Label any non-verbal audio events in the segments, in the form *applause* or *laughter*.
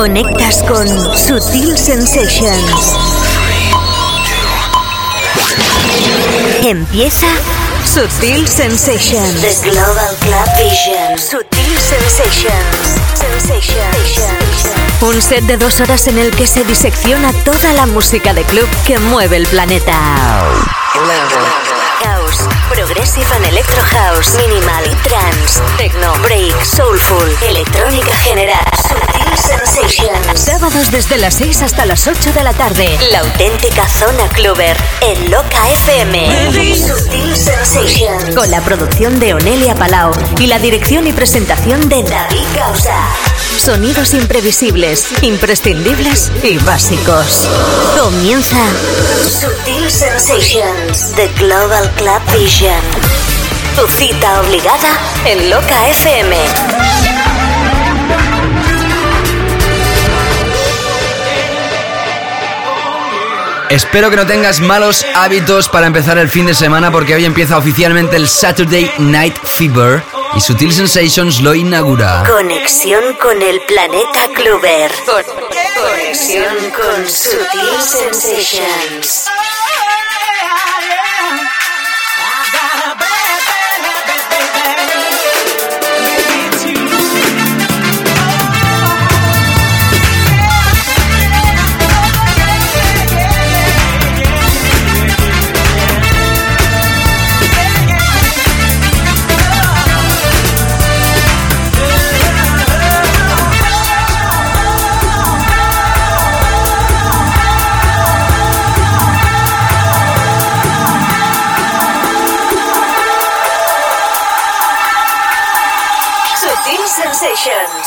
Conectas con Sutil Sensations. Empieza Sutil Sensations. The Global Club Vision. Sutil Sensations. Sensations. Un set de dos horas en el que se disecciona toda la música de club que mueve el planeta. House, Progressive and Electro House, Minimal, Trance, Techno, Break, Soulful, Electrónica General. Sábados desde las 6 hasta las 8 de la tarde. La auténtica zona cluber en Loca FM. Sutil Sensations. Con la producción de Onelia Palau y la dirección y presentación de David Causa. Sonidos imprevisibles, imprescindibles y básicos. Comienza Sutil Sensations, The Global Club Vision. Tu cita obligada en Loca FM. Espero que no tengas malos hábitos para empezar el fin de semana porque hoy empieza oficialmente el Saturday Night Fever y Sutil Sensations lo inaugura. Conexión con el planeta Clover. Conexión con Sutil Sensations.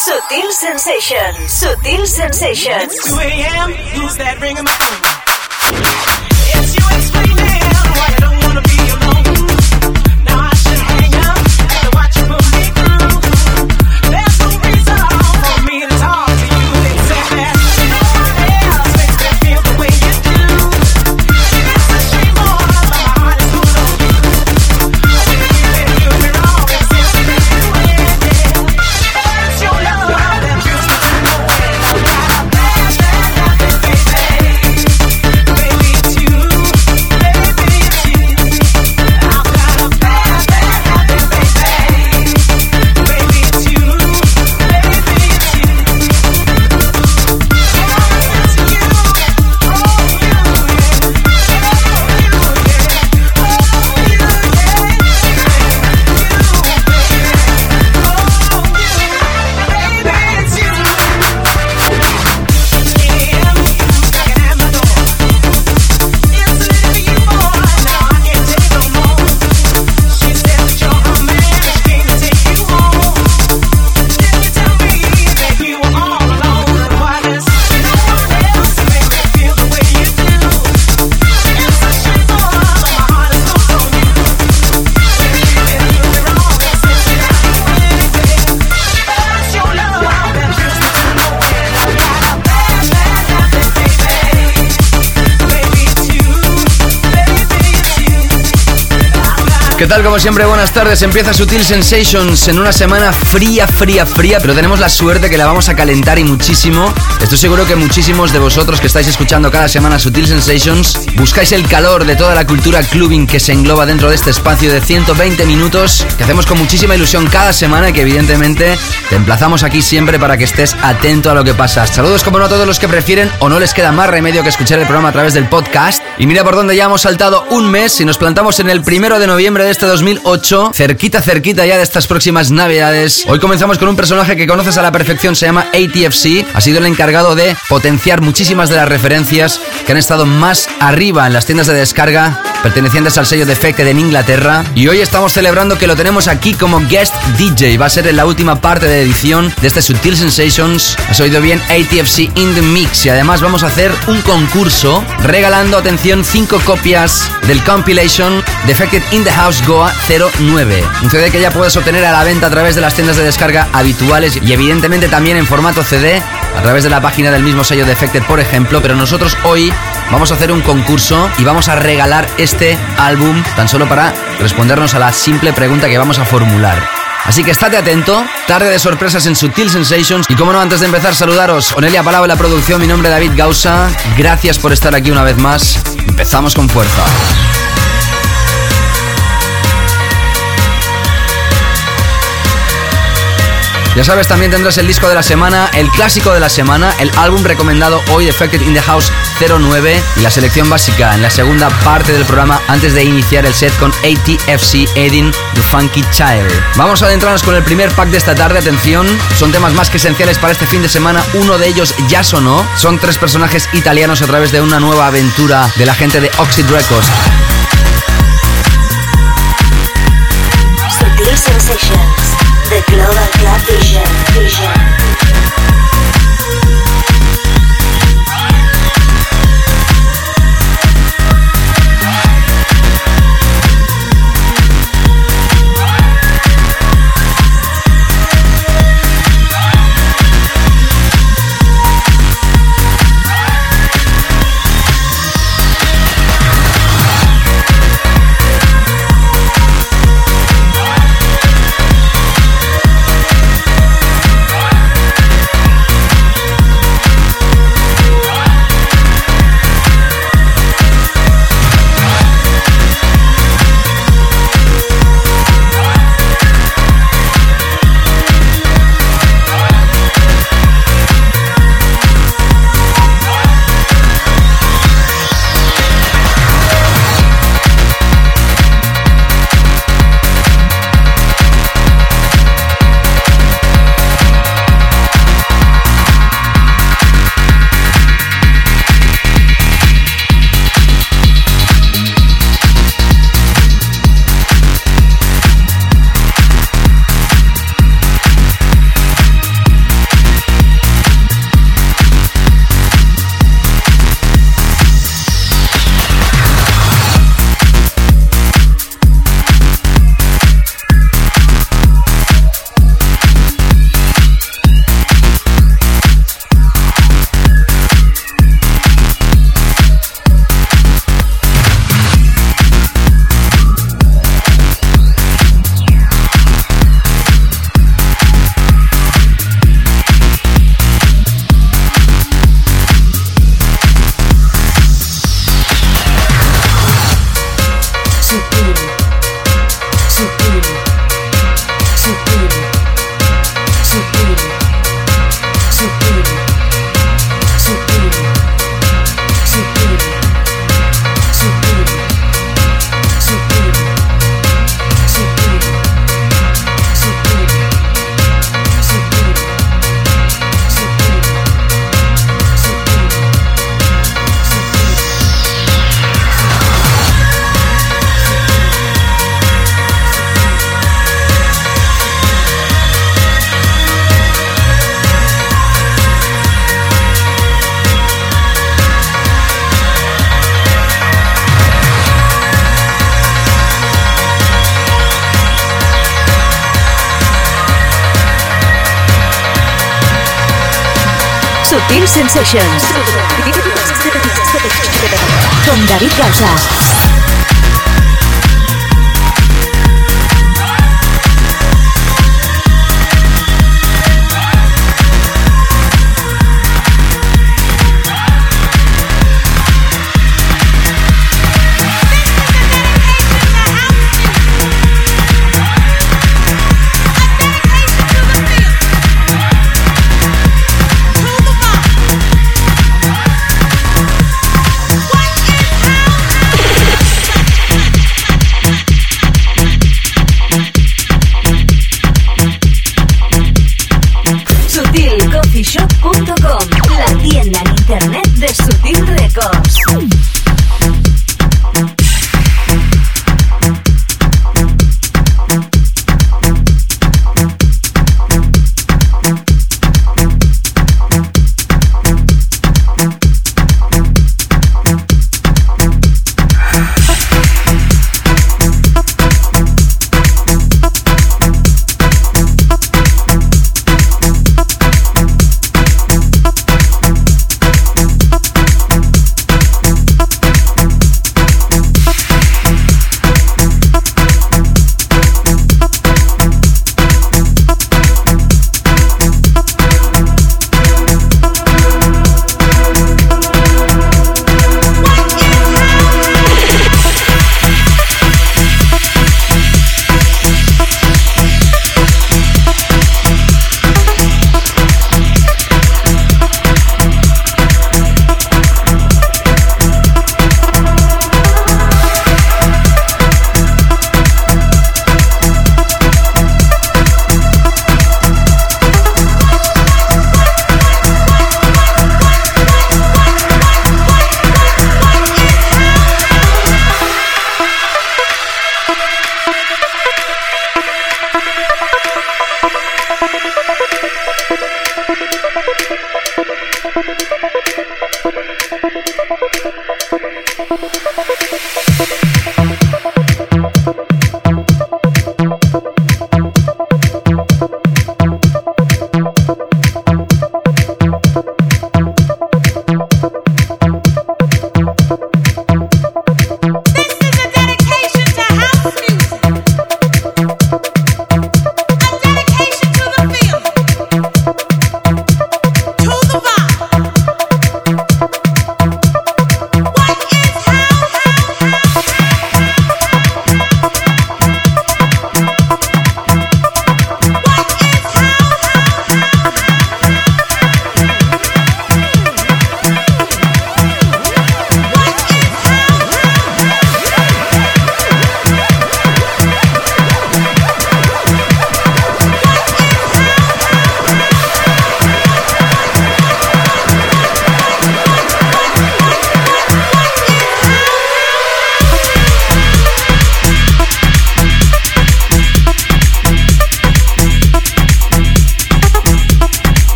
Sutil Sensations. Sutil Sensations. 2 a.m. Who's that ringing my phone? ¿Qué tal? Como siempre, buenas tardes. Empieza Sutil Sensations en una semana fría, fría, fría, pero tenemos la suerte que la vamos a calentar y muchísimo. Estoy seguro que muchísimos de vosotros que estáis escuchando cada semana Sutil Sensations buscáis el calor de toda la cultura clubbing que se engloba dentro de este espacio de 120 minutos que hacemos con muchísima ilusión cada semana y que evidentemente te emplazamos aquí siempre para que estés atento a lo que pasa. Saludos como no a todos los que prefieren o no les queda más remedio que escuchar el programa a través del podcast. Y mira por dónde ya hemos saltado un mes y nos plantamos en el primero de noviembre de este 2008, cerquita, cerquita ya de estas próximas navidades. Hoy comenzamos con un personaje que conoces a la perfección, se llama ATFC. Ha sido el encargado de potenciar muchísimas de las referencias que han estado más arriba en las tiendas de descarga pertenecientes al sello Defected en Inglaterra. Y hoy estamos celebrando que lo tenemos aquí como guest DJ. Va a ser en la última parte de edición de este Sutil Sensations. Has oído bien ATFC in the Mix. Y además vamos a hacer un concurso regalando, atención, 5 copias del compilation Defected in the House Goa 09. Un CD que ya puedes obtener a la venta a través de las tiendas de descarga habituales y evidentemente también en formato CD a través de la página del mismo sello Defected, por ejemplo. Pero nosotros hoy vamos a hacer un concurso y vamos a regalar este álbum tan solo para respondernos a la simple pregunta que vamos a formular. Así que estate atento, tarde de sorpresas en Sutil Sensations. Y como no, antes de empezar, saludaros. Onelia Palau en la producción, mi nombre es David Gausa. Gracias por estar aquí una vez más. Empezamos con fuerza. Ya sabes, también tendrás el disco de la semana, el clásico de la semana, el álbum recomendado hoy, Defected in the House 09 y la selección básica en la segunda parte del programa antes de iniciar el set con ATFC Edin The Funky Child. Vamos a adentrarnos con el primer pack de esta tarde, atención, son temas más que esenciales para este fin de semana, uno de ellos ya sonó, son tres personajes italianos a través de una nueva aventura de la gente de Oxid Records. Global Club Vision. Vision.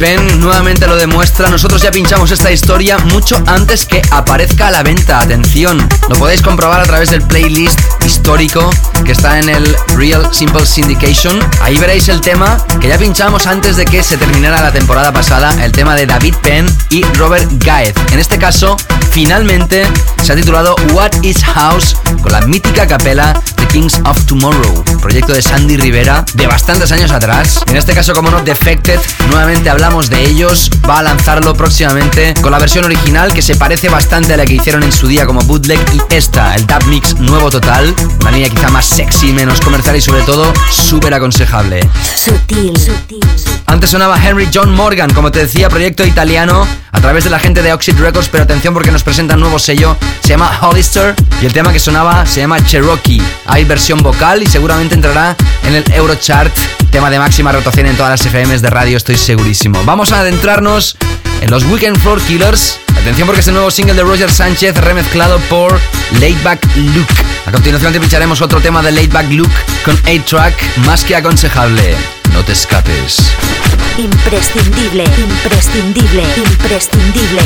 Penn, nuevamente lo demuestra. Nosotros ya pinchamos esta historia mucho antes que aparezca a la venta. Atención, lo podéis comprobar a través del playlist histórico que está en el Real Simple Syndication. Ahí veréis el tema que ya pinchamos antes de que se terminara la temporada pasada, el tema de David Penn y Robert Gaeth. En este caso, finalmente se ha titulado What is House con la mítica capela Kings of Tomorrow, proyecto de Sandy Rivera de bastantes años atrás. En este caso, como no, Defected, nuevamente hablamos de ellos, va a lanzarlo próximamente con la versión original que se parece bastante a la que hicieron en su día como bootleg y esta, el dub mix nuevo total, una línea quizá más sexy, menos comercial y sobre todo súper aconsejable. Sutil, sutil. Antes sonaba Henry John Morgan, como te decía, proyecto italiano a través de la gente de Oxid Records, pero atención porque nos presenta un nuevo sello, se llama Hollister y el tema que sonaba se llama Cherokee. Hay versión vocal y seguramente entrará en el Eurochart, tema de máxima rotación en todas las FMs de radio, estoy segurísimo. Vamos a adentrarnos en los Weekend Floor Killers. Atención porque es el nuevo single de Roger Sánchez remezclado por Laidback Luke. A continuación te pincharemos otro tema de Laidback Luke con 8-track más que aconsejable. No te escapes. Imprescindible, imprescindible, imprescindible.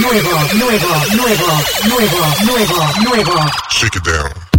Nuevo, nuevo, nuevo, nuevo, nuevo, nuevo. Shake it down.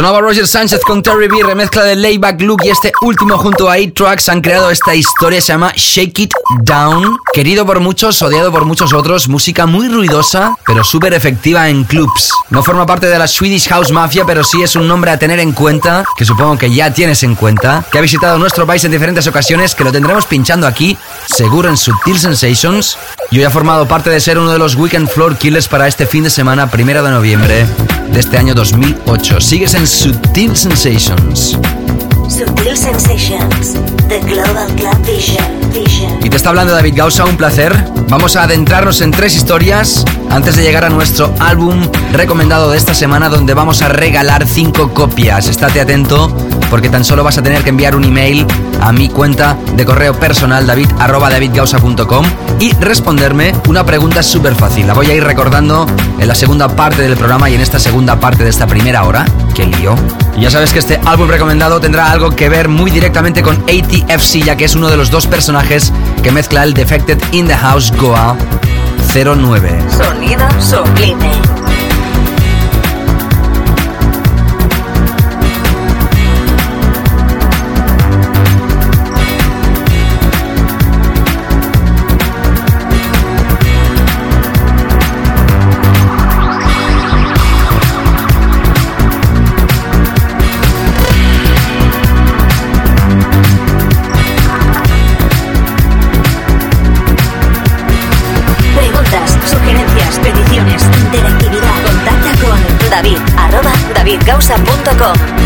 Sonaba Roger Sánchez con Terry B, remezcla de Layback Luke y este último junto a 8 Tracks han creado esta historia, se llama Shake It Down. Querido por muchos, odiado por muchos otros, música muy ruidosa, pero súper efectiva en clubs. No forma parte de la Swedish House Mafia, pero sí es un nombre a tener en cuenta, que supongo que ya tienes en cuenta, que ha visitado nuestro país en diferentes ocasiones, que lo tendremos pinchando aquí, seguro en Subtil Sensations. Y hoy ha formado parte de ser uno de los Weekend Floor Killers para este fin de semana, primero de noviembre de este año 2008. Sigues en Subtil Sensations. Sensations, The Global Club Vision. Y te está hablando David Gausa, un placer. Vamos a adentrarnos en tres historias antes de llegar a nuestro álbum recomendado de esta semana donde vamos a regalar cinco copias. Estate atento porque tan solo vas a tener que enviar un email a mi cuenta de correo personal david davidgausa.com y responderme una pregunta súper fácil. La voy a ir recordando en la segunda parte del programa y en esta segunda parte de esta primera hora. Y ya sabes que este álbum recomendado tendrá algo que ver muy directamente con ATFC, ya que es uno de los dos personajes que mezcla el Defected in the House Goa 09. Sonido sublime. davidgausa.com.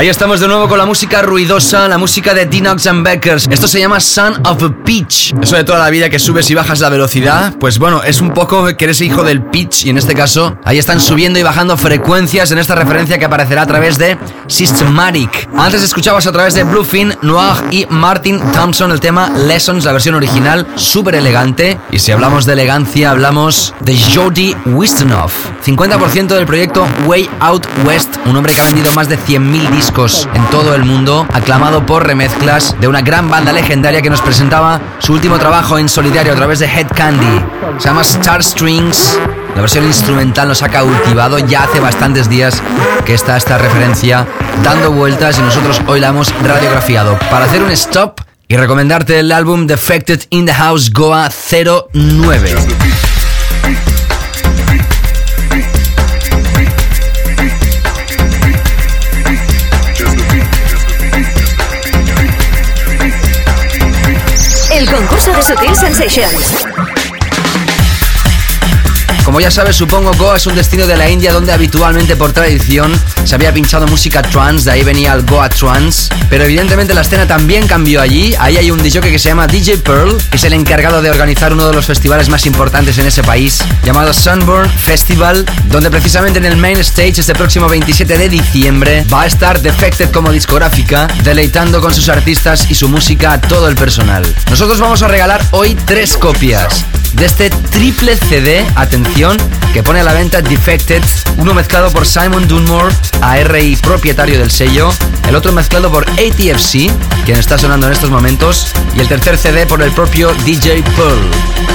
Ahí estamos de nuevo con la música ruidosa, la música de Dinox and Beckers. Esto se llama Son of a Pitch. Eso de toda la vida que subes y bajas la velocidad, pues bueno, es un poco que eres hijo del pitch y en este caso ahí están subiendo y bajando frecuencias en esta referencia que aparecerá a través de Systematic. Antes escuchabas a través de Bluefin, Noir y Martin Thompson el tema Lessons, la versión original, súper elegante. Y si hablamos de elegancia, hablamos de Jody Wistonoff. 50% del proyecto Way Out West, un hombre que ha vendido más de 100.000 discos en todo el mundo, aclamado por remezclas de una gran banda legendaria que nos presentaba su último trabajo en solitario a través de Head Candy. Se llama Star Strings. La versión instrumental nos ha cautivado ya hace bastantes días que está esta referencia dando vueltas y nosotros hoy la hemos radiografiado. Para hacer un stop y recomendarte el álbum Defected in the House Goa 09. El concurso de Sutil Sensations. Como ya sabes, supongo Goa es un destino de la India donde habitualmente por tradición se había pinchado música trance, de ahí venía el Goa Trance. Pero evidentemente la escena también cambió allí. Ahí hay un DJ que se llama DJ Pearl, que es el encargado de organizar uno de los festivales más importantes en ese país, llamado Sunburn Festival, donde precisamente en el main stage este próximo 27 de diciembre va a estar Defected como discográfica, deleitando con sus artistas y su música a todo el personal. Nosotros vamos a regalar hoy tres copias de este triple CD, atención, que pone a la venta Defected, uno mezclado por Simon Dunmore, ARI propietario del sello, el otro mezclado por ATFC, quien está sonando en estos momentos, y el tercer CD por el propio DJ Pearl.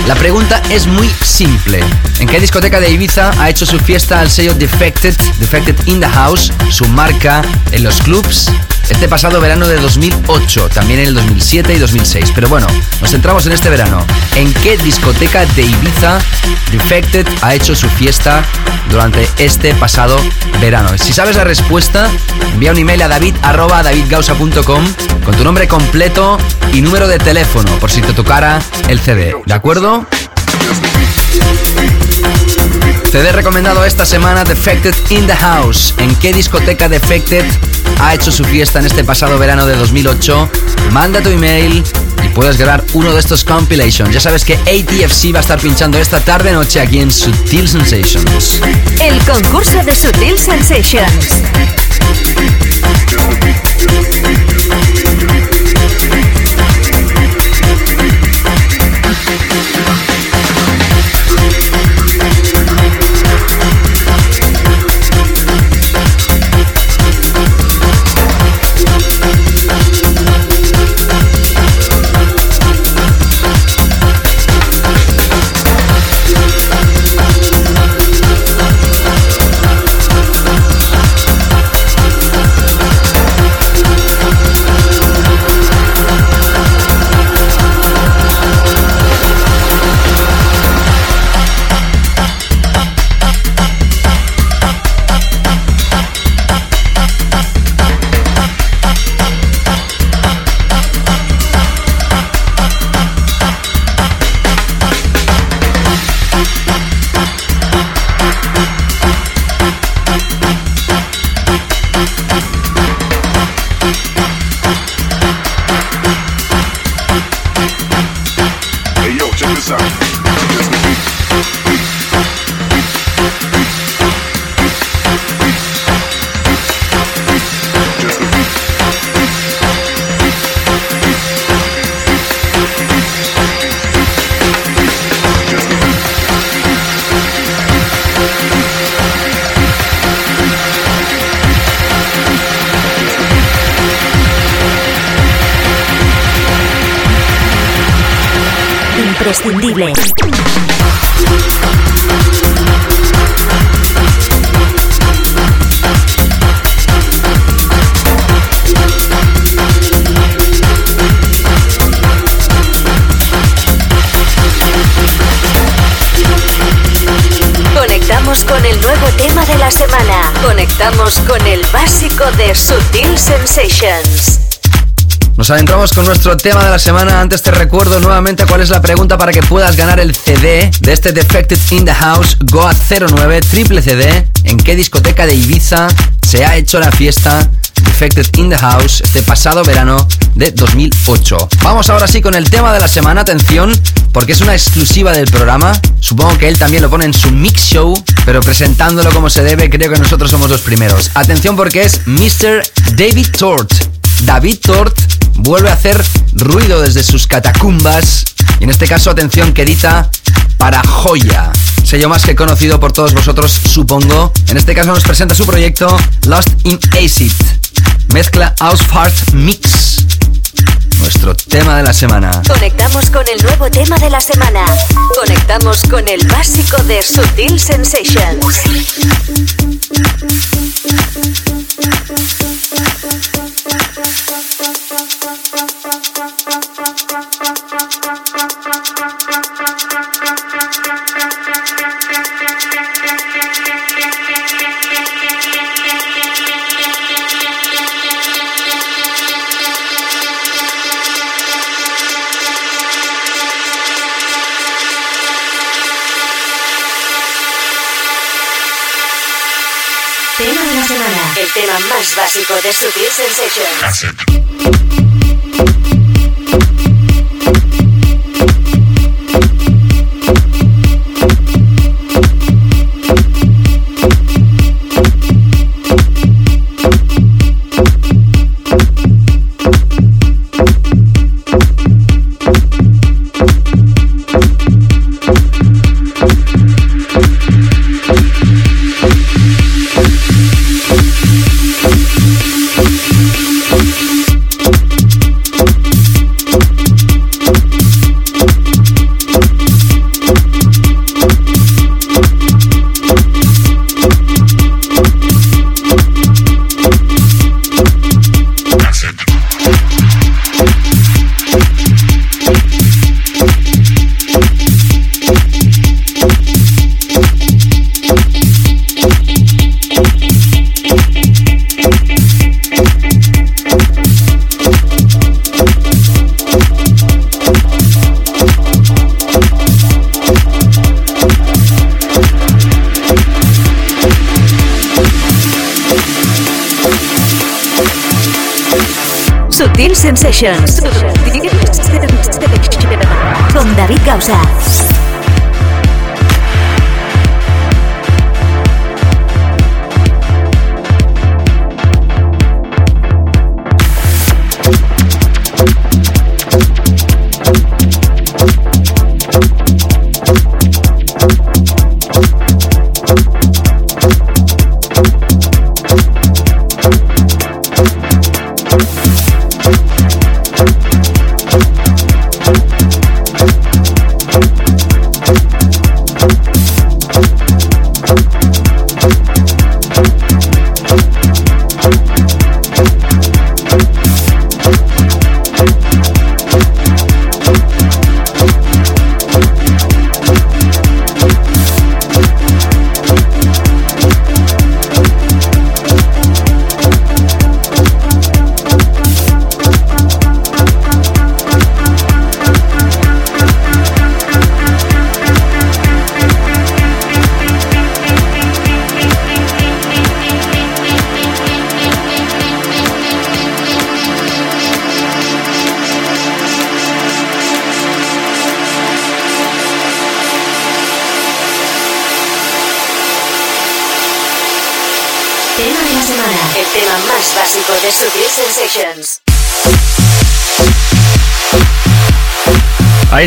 La pregunta es muy simple. ¿En qué discoteca de Ibiza ha hecho su fiesta al sello Defected, Defected in the House, su marca en los clubs? Este pasado verano de 2008, también en el 2007 y 2006. Pero bueno, nos centramos en este verano. ¿En qué discoteca de Ibiza Defected ha hecho su fiesta durante este pasado verano? Si sabes la respuesta, envía un email a david.davidgausa.com con tu nombre completo y número de teléfono por si te tocara el CD. ¿De acuerdo? CD recomendado esta semana Defected in the House. ¿En qué discoteca Defected ha hecho su fiesta en este pasado verano de 2008? Manda tu email y puedes ganar uno de estos compilations. Ya sabes que ATFC va a estar pinchando esta tarde noche aquí en Sutil Sensations. El concurso de Sutil Sensations. Nos adentramos con nuestro tema de la semana. Antes te recuerdo nuevamente cuál es la pregunta para que puedas ganar el CD de este Defected in the House Goa 09 triple CD. ¿En qué discoteca de Ibiza se ha hecho la fiesta Defected in the House este pasado verano de 2008. Vamos ahora sí con el tema de la semana, atención, porque es una exclusiva del programa. Supongo que él también lo pone en su mix show, pero presentándolo como se debe, creo que nosotros somos los primeros. Atención porque es Mr. David Tort. David Tort vuelve a hacer ruido desde sus catacumbas. Y en este caso, atención, querida, para Joya. Sello más que conocido por todos vosotros, supongo. En este caso nos presenta su proyecto Lost in Acid. Mezcla Ausfart Mix. Nuestro tema de la semana. Conectamos con el nuevo tema de la semana. Conectamos con el básico de Sutil Sensations. Más básico de Sutil Sensations.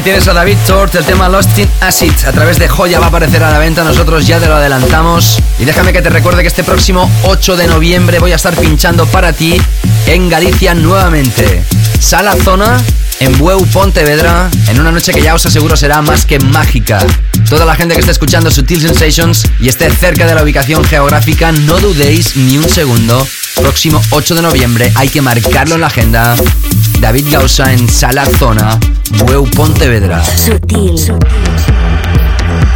Tienes a David Tort, el tema Lost in Acid. A través de Joya va a aparecer a la venta, nosotros ya te lo adelantamos. Y déjame que te recuerde que este próximo 8 de noviembre voy a estar pinchando para ti en Galicia nuevamente. Sala Zona en Bueu Pontevedra, en una noche que ya os aseguro será más que mágica. Toda la gente que está escuchando Sutil Sensations y esté cerca de la ubicación geográfica, no dudéis ni un segundo. Próximo 8 de noviembre hay que marcarlo en la agenda. David Gausa en Sala Zona, Bueu Pontevedra. Sutil.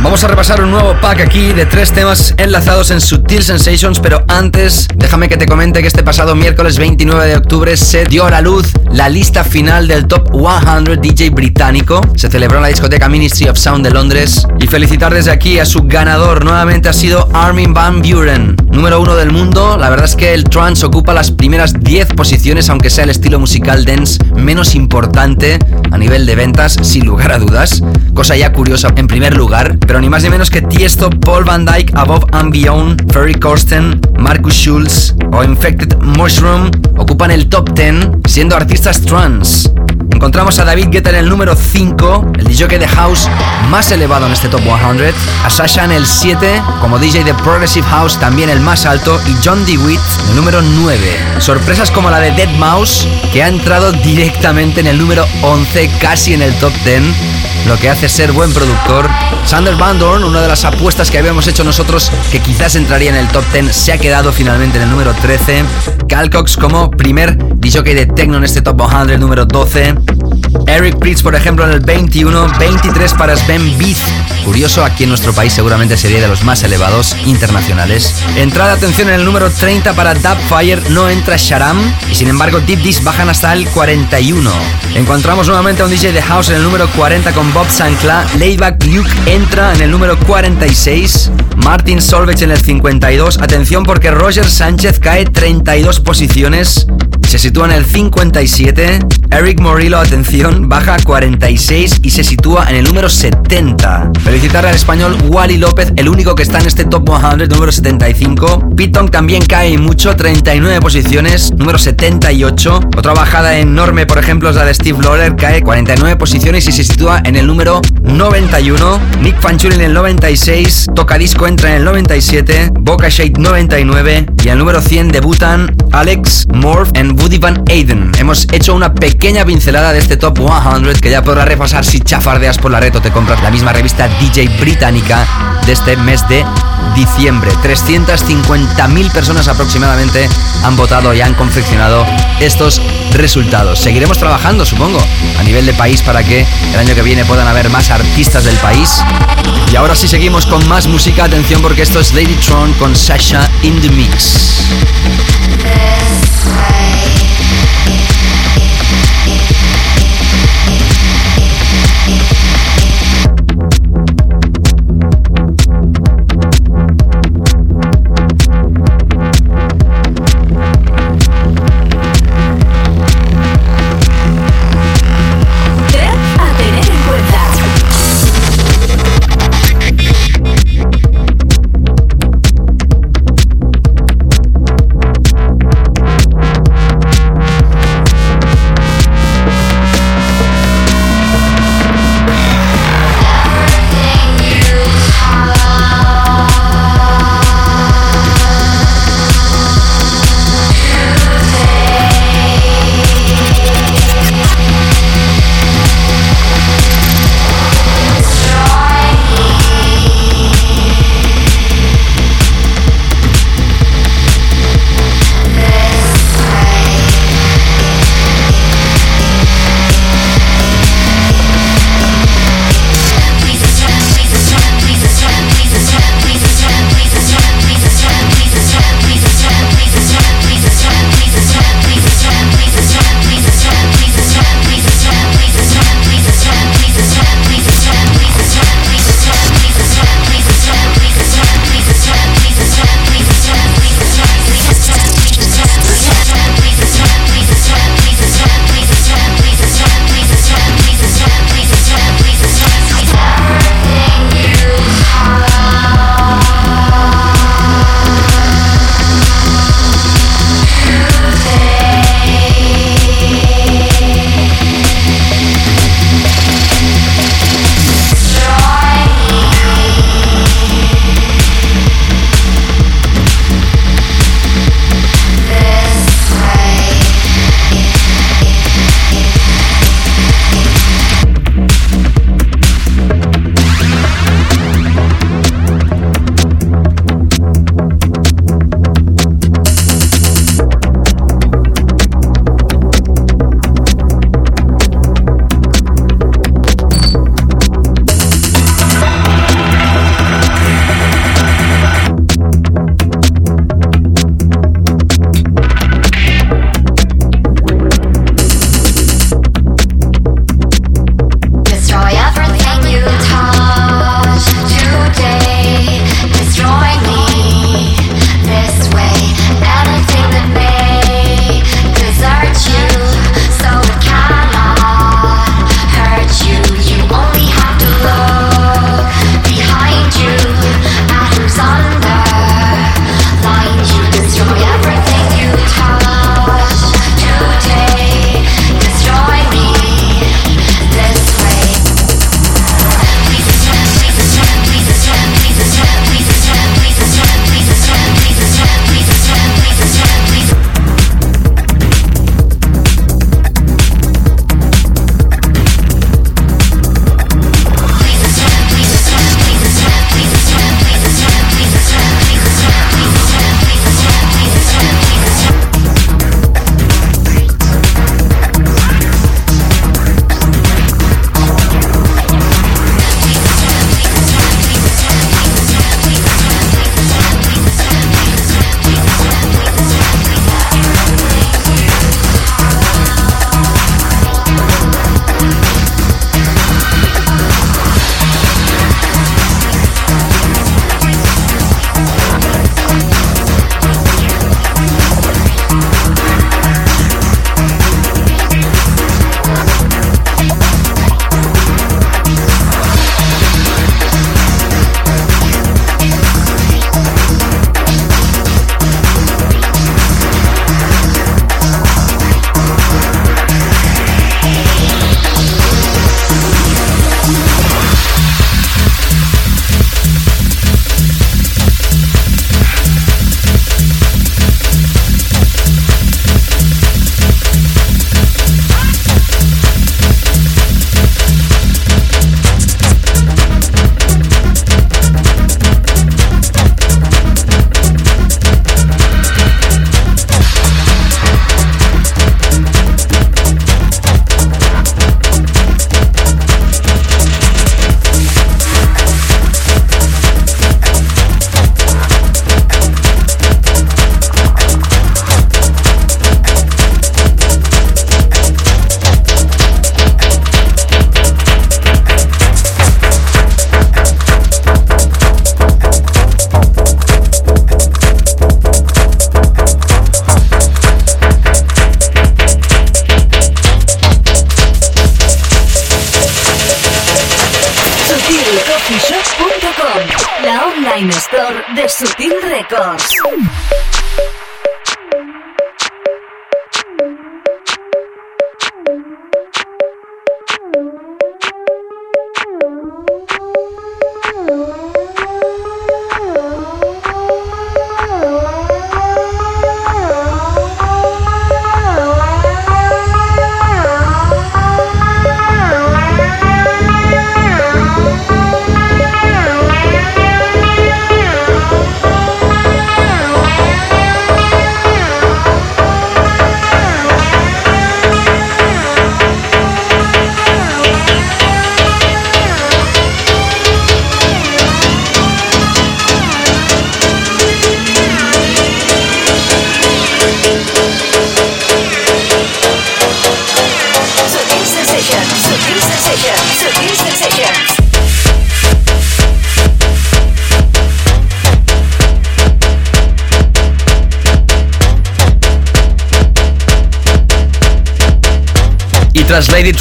Vamos a repasar un nuevo pack aquí de tres temas enlazados en Sutil Sensations, pero antes déjame que te comente que este pasado miércoles 29 de octubre se dio a la luz la lista final del Top 100 DJ británico. Se celebró en la discoteca Ministry of Sound de Londres y felicitar desde aquí a su ganador. Nuevamente ha sido Armin Van Buren, número uno del mundo, la verdad es que el trance ocupa las primeras 10 posiciones, aunque sea el estilo musical dance menos importante a nivel de ventas, sin lugar a dudas. Cosa ya curiosa en primer lugar, pero ni más ni menos que Tiesto, Paul Van Dyke, Above and Beyond, Ferry Corsten, Marcus Schulz o Infected Mushroom ocupan el top 10 siendo artistas trance. Encontramos a David Guetta en el número 5, el DJ de House más elevado en este top 100, a Sasha en el 7, como DJ de Progressive House también el más alto, y John DeWitt en el número 9. Sorpresas como la de Dead Mouse, que ha entrado directamente en el número 11, casi en el top 10 lo que hace ser buen productor. Sander Van Dorn, una de las apuestas que habíamos hecho nosotros que quizás entraría en el top 10, se ha quedado finalmente en el número 13. Cal Cox como primer DJ de techno en este top 100, número 12. Eric Pritz, por ejemplo, en el 21, 23 para Sven Beat. Curioso, aquí en nuestro país seguramente sería de los más elevados internacionales. Entrada atención en el número 30 para Dubfire, no entra Sharam. Y sin embargo, Deep Dish bajan hasta el 41. Encontramos nuevamente a un DJ de House en el número 40 con Bob Sancla. Layback Luke entra en el número 46. Martin Solveig en el 52. Atención porque Roger Sánchez cae 32 posiciones. Se sitúa en el 57. Eric Morillo, atención, baja 46 y se sitúa en el número 70. Felicitar al español Wally López, el único que está en este top 100, número 75. Pitong también cae mucho, 39 posiciones, número 78. Otra bajada enorme, por ejemplo, es la de Steve Lawler, cae 49 posiciones y se sitúa en el número 91. Nick Fanchuli en el 96. Tocadisco entra en el 97. Boca Shade 99. Y el número 100 debutan Alex Morph en Woody Van Aiden. Hemos hecho una pequeña pincelada de este top 100 que ya podrás repasar si chafardeas por la red o te compras la misma revista DJ británica de este mes de diciembre. 350.000 personas aproximadamente han votado y han confeccionado estos resultados. Seguiremos trabajando, supongo, a nivel de país para que el año que viene puedan haber más artistas del país. Y ahora sí seguimos con más música. Porque esto es Lady Tron con Sasha in the Mix.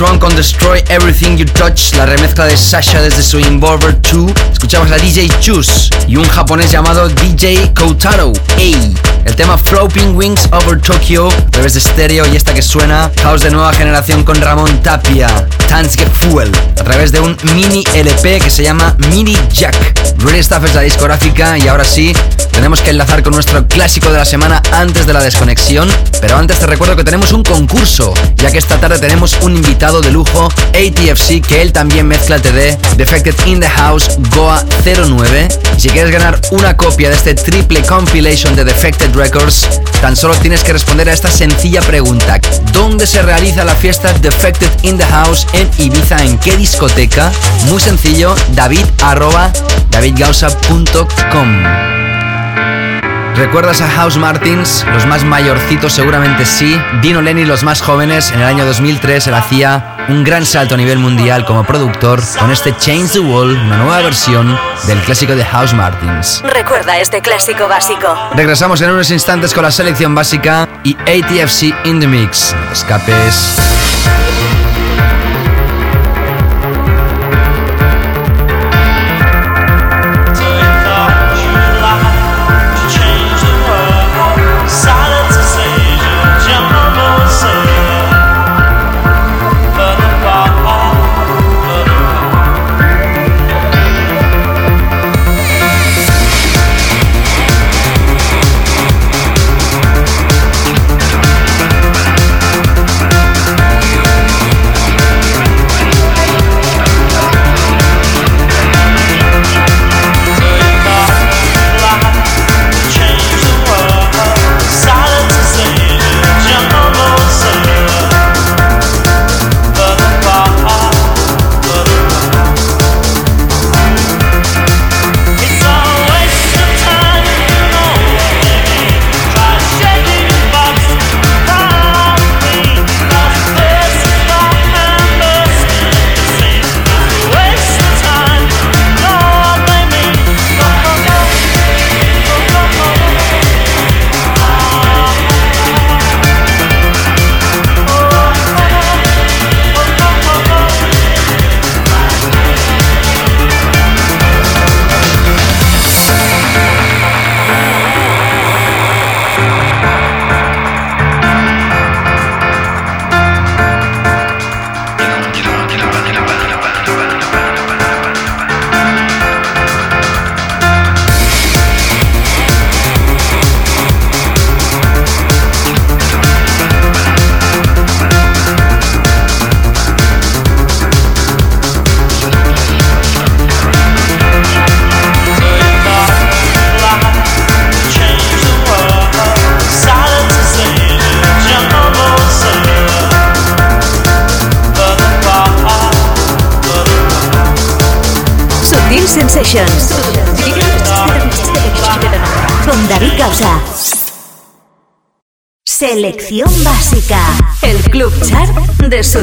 Tron con Destroy Everything You Touch, la remezcla de Sasha desde su Involver 2, escuchamos a DJ Chus y un japonés llamado DJ Koutaro A. El tema Floating Wings Over Tokyo, revés de estéreo y esta que suena, house de nueva generación con Ramón Tapia, Tanske Fuel, través de un mini LP que se llama Mini Jack. Ready Stuff es la discográfica y ahora sí, tenemos que enlazar con nuestro clásico de la semana antes de la desconexión, pero antes te recuerdo que tenemos un concurso, ya que esta tarde tenemos un invitado de lujo, ATFC, que él también mezcla TD, Defected in the House Goa 09. Y si quieres ganar una copia de este triple compilation de Defected Records, tan solo tienes que responder a esta sencilla pregunta. ¿Dónde se realiza la fiesta Defected in the House en Ibiza? ¿En qué discoteca? Muy sencillo, david arroba davidgausa.com. ¿Recuerdas a House Martins? Los más mayorcitos seguramente sí. Dino Lenny los más jóvenes. En el año 2003 él hacía un gran salto a nivel mundial como productor con este Change the Wall, una nueva versión del clásico de House Martins. Recuerda este clásico básico. Regresamos en unos instantes con la selección básica y ATFC in the mix. No te escapes.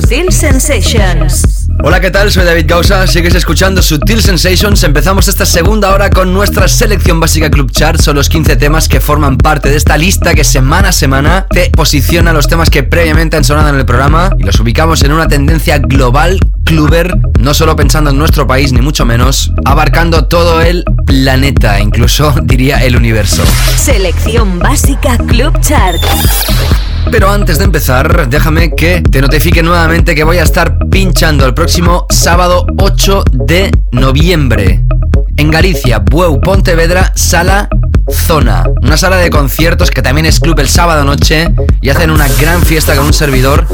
Sutil Sensations. Hola, ¿qué tal? Soy David Gausa, sigues escuchando Sutil Sensations. Empezamos esta segunda hora con nuestra selección básica Club Chart. Son los 15 temas que forman parte de esta lista que semana a semana te posiciona los temas que previamente han sonado en el programa y los ubicamos en una tendencia global cluber, no solo pensando en nuestro país ni mucho menos, abarcando todo el planeta, incluso *laughs* diría el universo. Selección básica Club Chart. Pero antes de empezar, déjame que te notifique nuevamente que voy a estar pinchando el próximo sábado 8 de noviembre. En Galicia, Bueu, Pontevedra, Sala Zona, una sala de conciertos que también es club el sábado noche y hacen una gran fiesta con un servidor.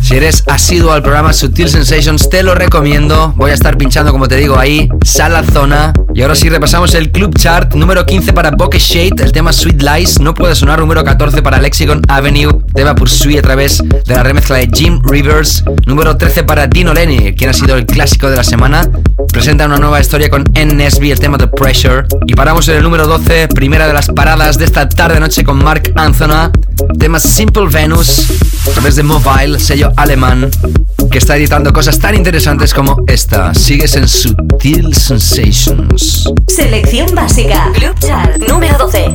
Si eres asiduo al programa Sutil Sensations, te lo recomiendo. Voy a estar pinchando, como te digo, ahí, Sala Zona. Y ahora sí repasamos el club chart. Número 15 para Bokeh Shade, el tema Sweet Lies. No puede sonar. Número 14 para Lexicon Avenue, tema Pursuit a través de la remezcla de Jim Rivers. Número 13 para Dino Lenny, quien ha sido el clásico de la semana. Presenta una nueva historia con N. Nesby, el tema The Pressure. Y paramos en el número 12, primera de las paradas de esta tarde-noche con Mark Anthony. Tema Simple Venus, a través de Mobile, sello alemán, que está editando cosas tan interesantes como esta. Sigues en Sutil Sensations. Selección básica Club Chart número 12.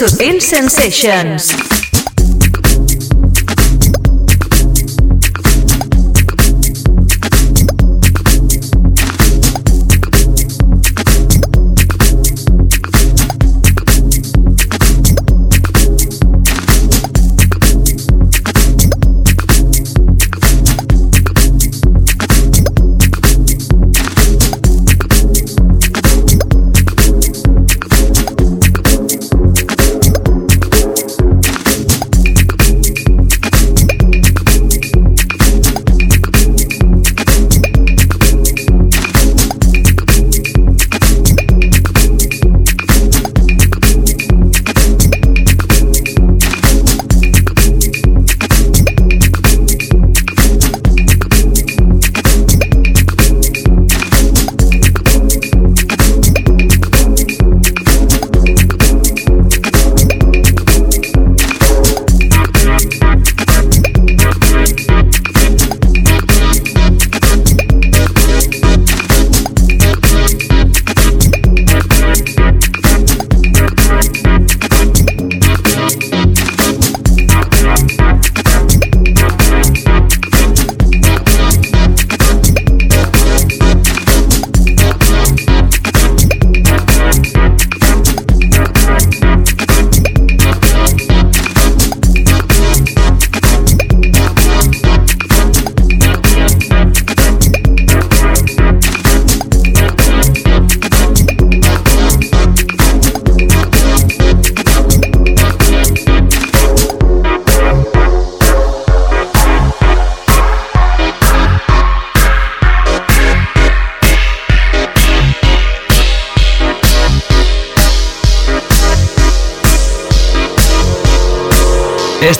De Sutil Sensations.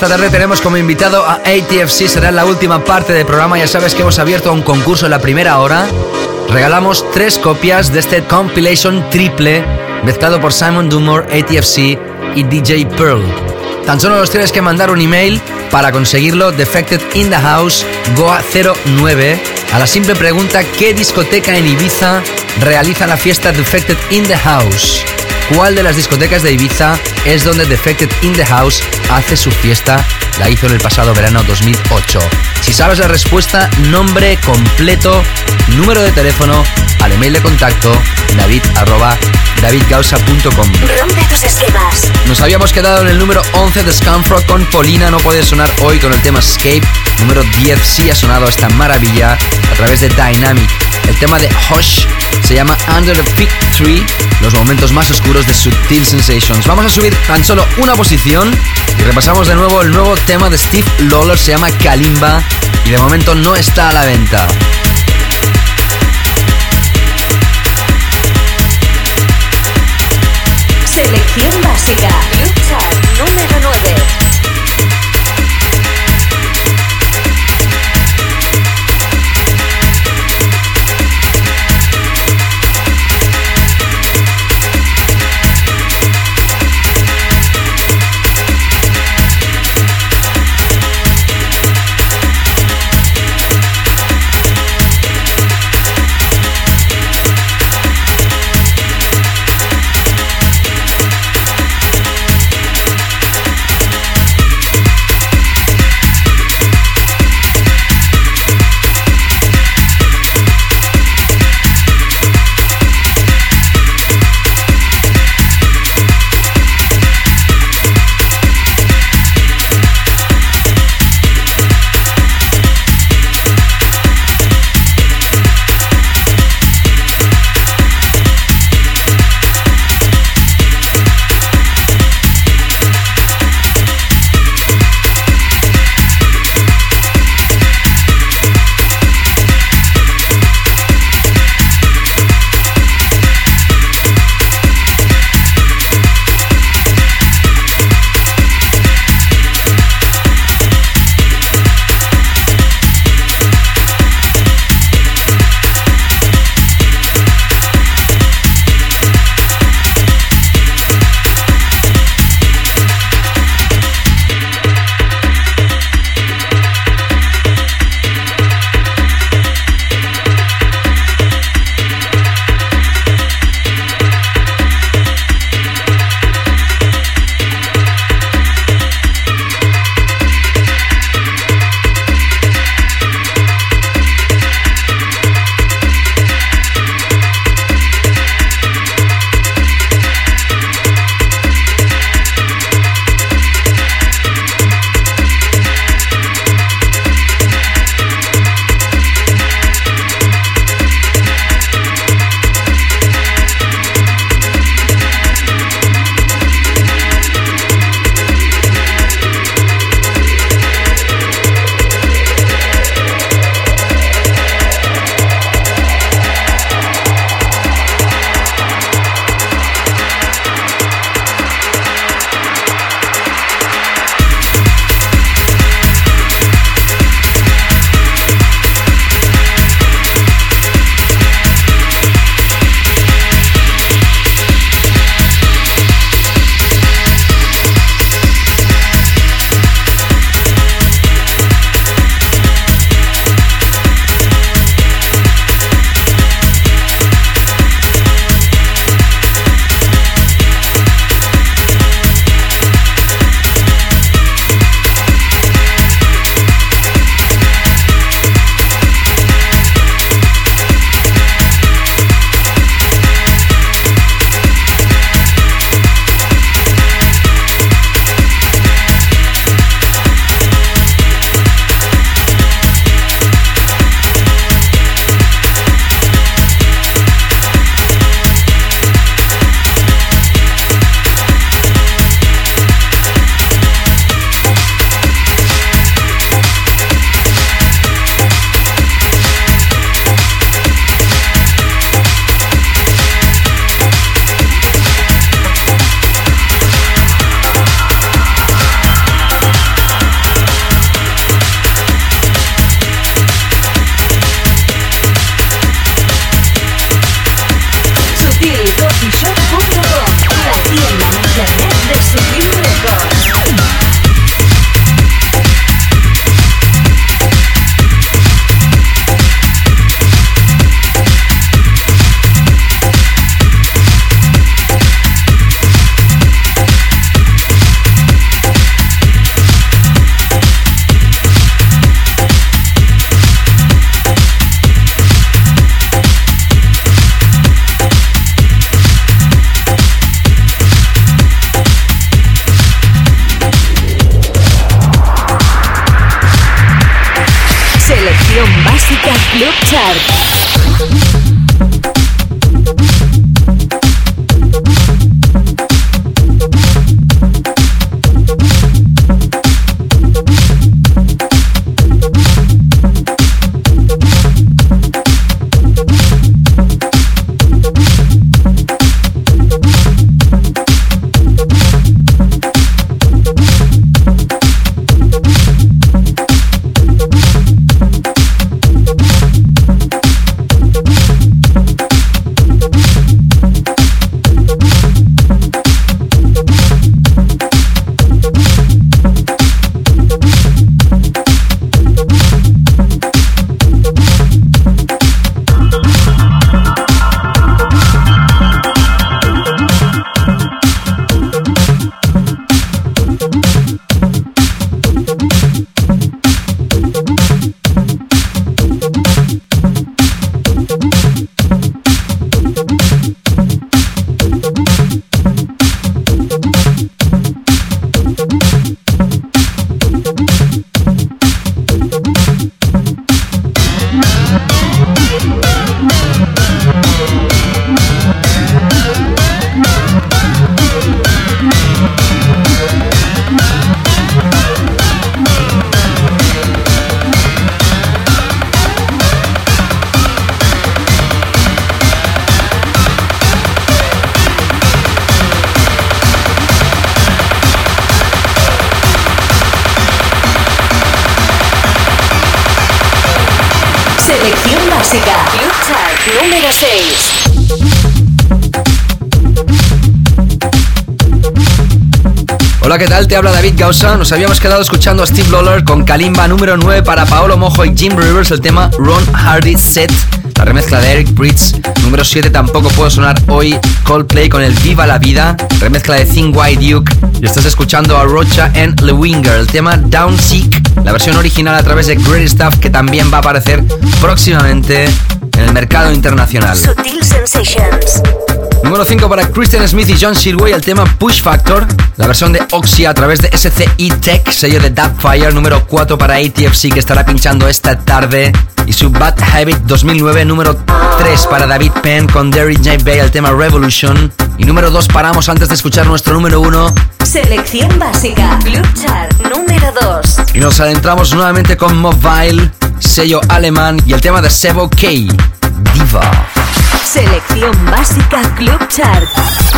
Esta tarde tenemos como invitado a ATFC, será la última parte del programa. Ya sabes que hemos abierto un concurso en la primera hora. Regalamos tres copias de este compilation triple mezclado por Simon Dumore, ATFC y DJ Pearl. Tan solo nos tienes que mandar un email para conseguirlo, Defected in the House, Goa 09, a la simple pregunta ¿qué discoteca en Ibiza realiza la fiesta Defected in the House? ¿Cuál de las discotecas de Ibiza es donde Defected in the House hace su fiesta? La hizo en el pasado verano 2008. Si sabes la respuesta, nombre completo, número de teléfono, al email de contacto, david arroba davidgausa.com. Rompe tus esquemas. Nos habíamos quedado en el número 11 de Scunfrog con Polina, no puede sonar hoy con el tema Escape. Número 10 sí ha sonado esta maravilla a través de Dynamic. El tema de Hush se llama Under the Big Tree, los momentos más oscuros de Subtil Sensations. Vamos a subir tan solo una posición y repasamos de nuevo el nuevo tema de Steve Lawler, se llama Kalimba y de momento no está a la venta. Selección básica. Club chat número 9. Hola, ¿qué tal? Te habla David Gausa. Nos habíamos quedado escuchando a Steve Lawler con Kalimba número 9 para Paolo Mojo y Jim Rivers, el tema Ron Hardy Set, la remezcla de Eric Bridges. Número 7 tampoco puedo sonar hoy Coldplay con el Viva la Vida, remezcla de Thing White Duke. Y estás escuchando a Rocha and Le Winger, el tema Down Seek, la versión original a través de Great Stuff que también va a aparecer próximamente en el mercado internacional. Sutil Sensations. Número 5 para Christian Smith y John Silway, el tema Push Factor, la versión de Oxy a través de SCI Tech, sello de Fire. Número 4 para ATFC, que estará pinchando esta tarde. Y su Bad Habit 2009, número 3 para David Penn con Derry J. Bay, el tema Revolution. Y número 2 paramos antes de escuchar nuestro número 1. Selección básica. Club Chart número 2. Y nos adentramos nuevamente con Mobile, sello alemán, y el tema de Sebo K, Diva. Selección básica Club Chart.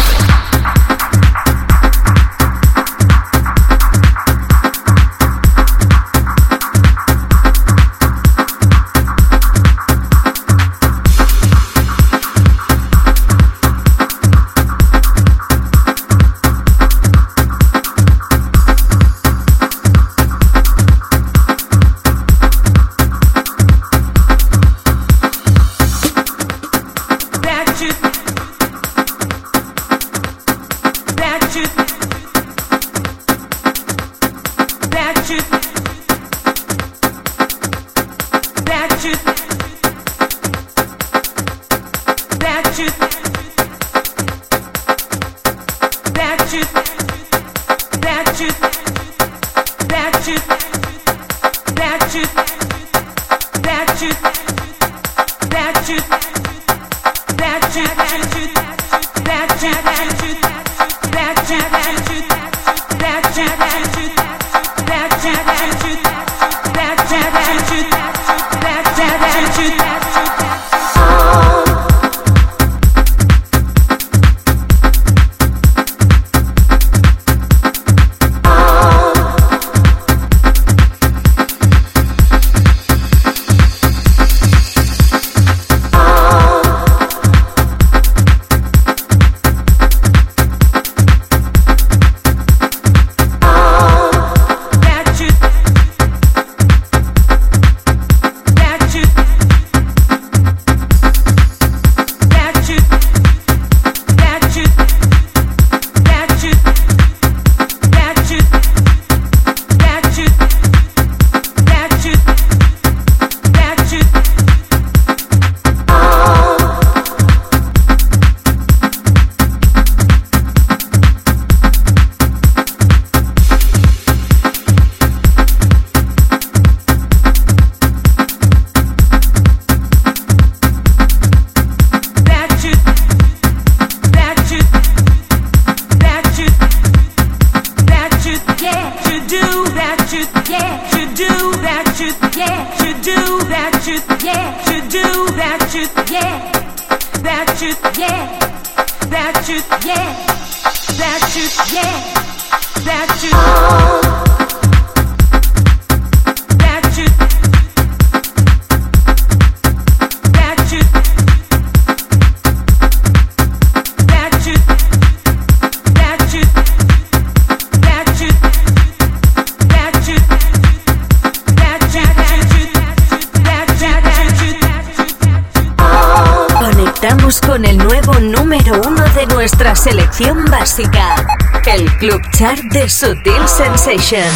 Sutil Sensations.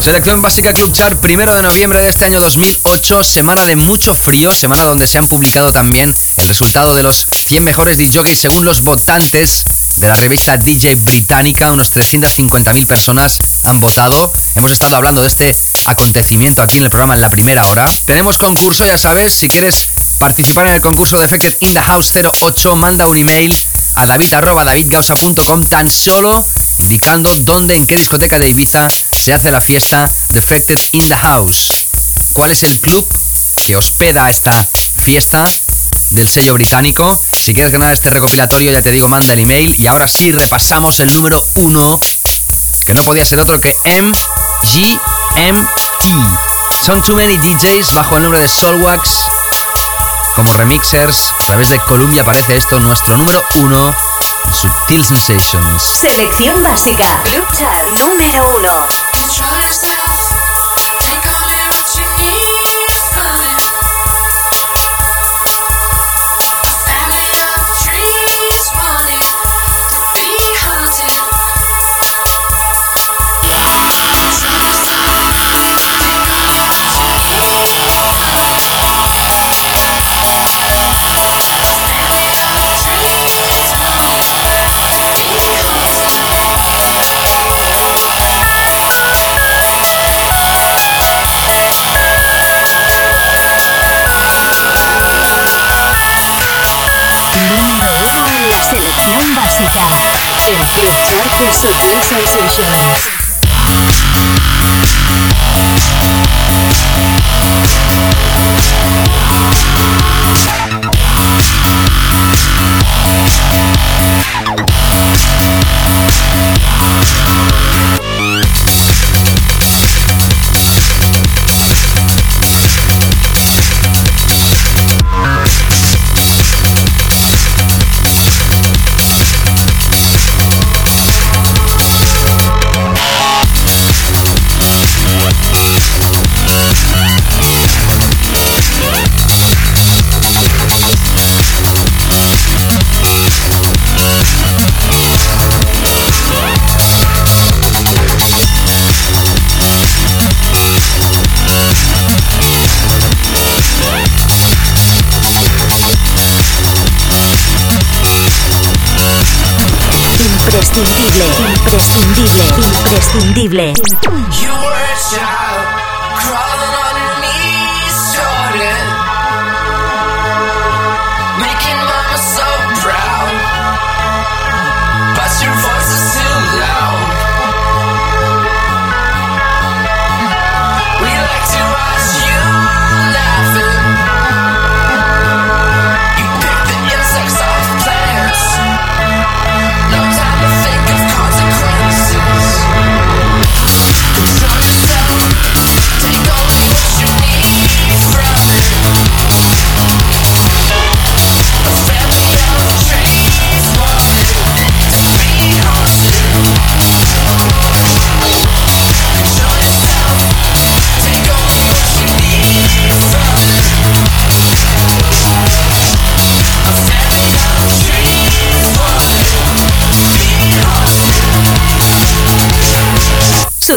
Selección básica Club Chart, primero de noviembre de este año 2008, semana de mucho frío, semana donde se han publicado también el resultado de los 100 mejores DJs según los votantes de la revista DJ Británica. Unos 350.000 personas han votado. Hemos estado hablando de este acontecimiento aquí en el programa en la primera hora. Tenemos concurso, ya sabes, si quieres participar en el concurso de Defected in the House 08, manda un email a david.davidgausa.com tan solo indicando dónde, en qué discoteca de Ibiza se hace la fiesta Defected in the House. ¿Cuál es el club que hospeda esta fiesta del sello británico? Si quieres ganar este recopilatorio, ya te digo, manda el email. Y ahora sí, repasamos el número uno, que no podía ser otro que MGMT. Son Too Many DJs bajo el nombre de Solwax. Como remixers, a través de Columbia aparece esto, nuestro número uno Subtil Sensations. Selección básica. Group Chart número uno. Selección básica. En Group Chart de Sutil Sensations. Imprescindible, imprescindible, imprescindible.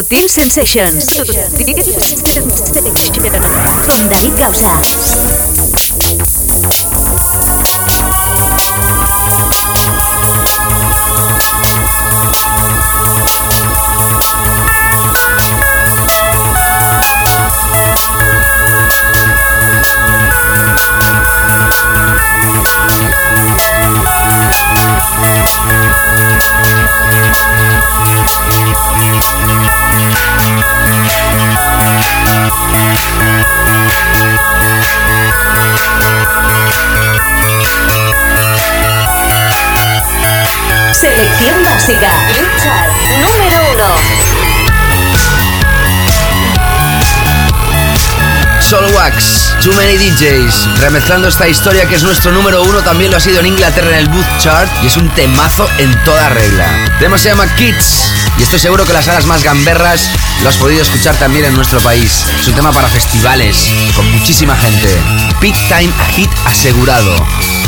Sutil Sensations. Sutil Sensations. David Gausa. Uno. Solwax, Too Many DJs, remezclando esta historia que es nuestro número uno, también lo ha sido en Inglaterra en el Booth Chart y es un temazo en toda regla. El tema se llama Kids y estoy seguro que las alas más gamberras lo has podido escuchar también en nuestro país. Es un tema para festivales, con muchísima gente. Peak Time hit asegurado.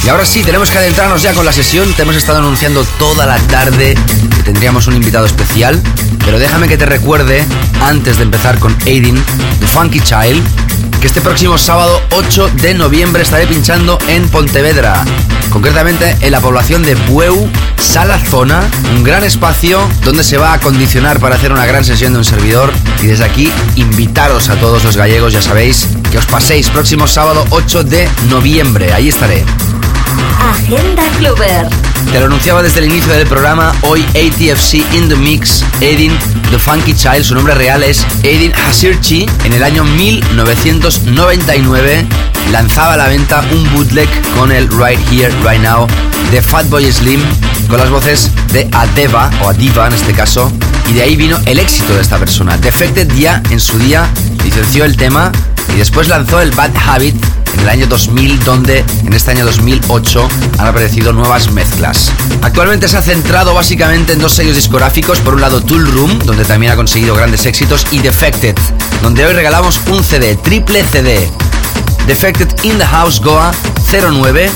Y ahora sí, tenemos que adentrarnos ya con la sesión. Te hemos estado anunciando toda la tarde que tendríamos un invitado especial. Pero déjame que te recuerde, antes de empezar con Aidin, The Funky Child, que este próximo sábado 8 de noviembre estaré pinchando en Pontevedra, concretamente en la población de Bueu, Sala Zona, un gran espacio donde se va a acondicionar para hacer una gran sesión de un servidor y desde aquí invitaros a todos los gallegos, ya sabéis, que os paséis próximo sábado 8 de noviembre, ahí estaré. Agenda Cluber. Te lo anunciaba desde el inicio del programa, hoy ATFC in the Mix, Aidin The Funky Child, su nombre real es Aidin Hasirchi, en el año 1999 lanzaba a la venta un bootleg con el Right Here, Right Now de Fatboy Slim, con las voces de Adeva, o Adiva en este caso, y de ahí vino el éxito de esta persona. Defected ya en su día licenció el tema y después lanzó el Bad Habit en el año 2000, donde en este año 2008 han aparecido nuevas mezclas. Actualmente se ha centrado básicamente en dos sellos discográficos, por un lado Tool Room, donde también ha conseguido grandes éxitos, y Defected, donde hoy regalamos un CD, triple CD. Defected in the House Goa 09,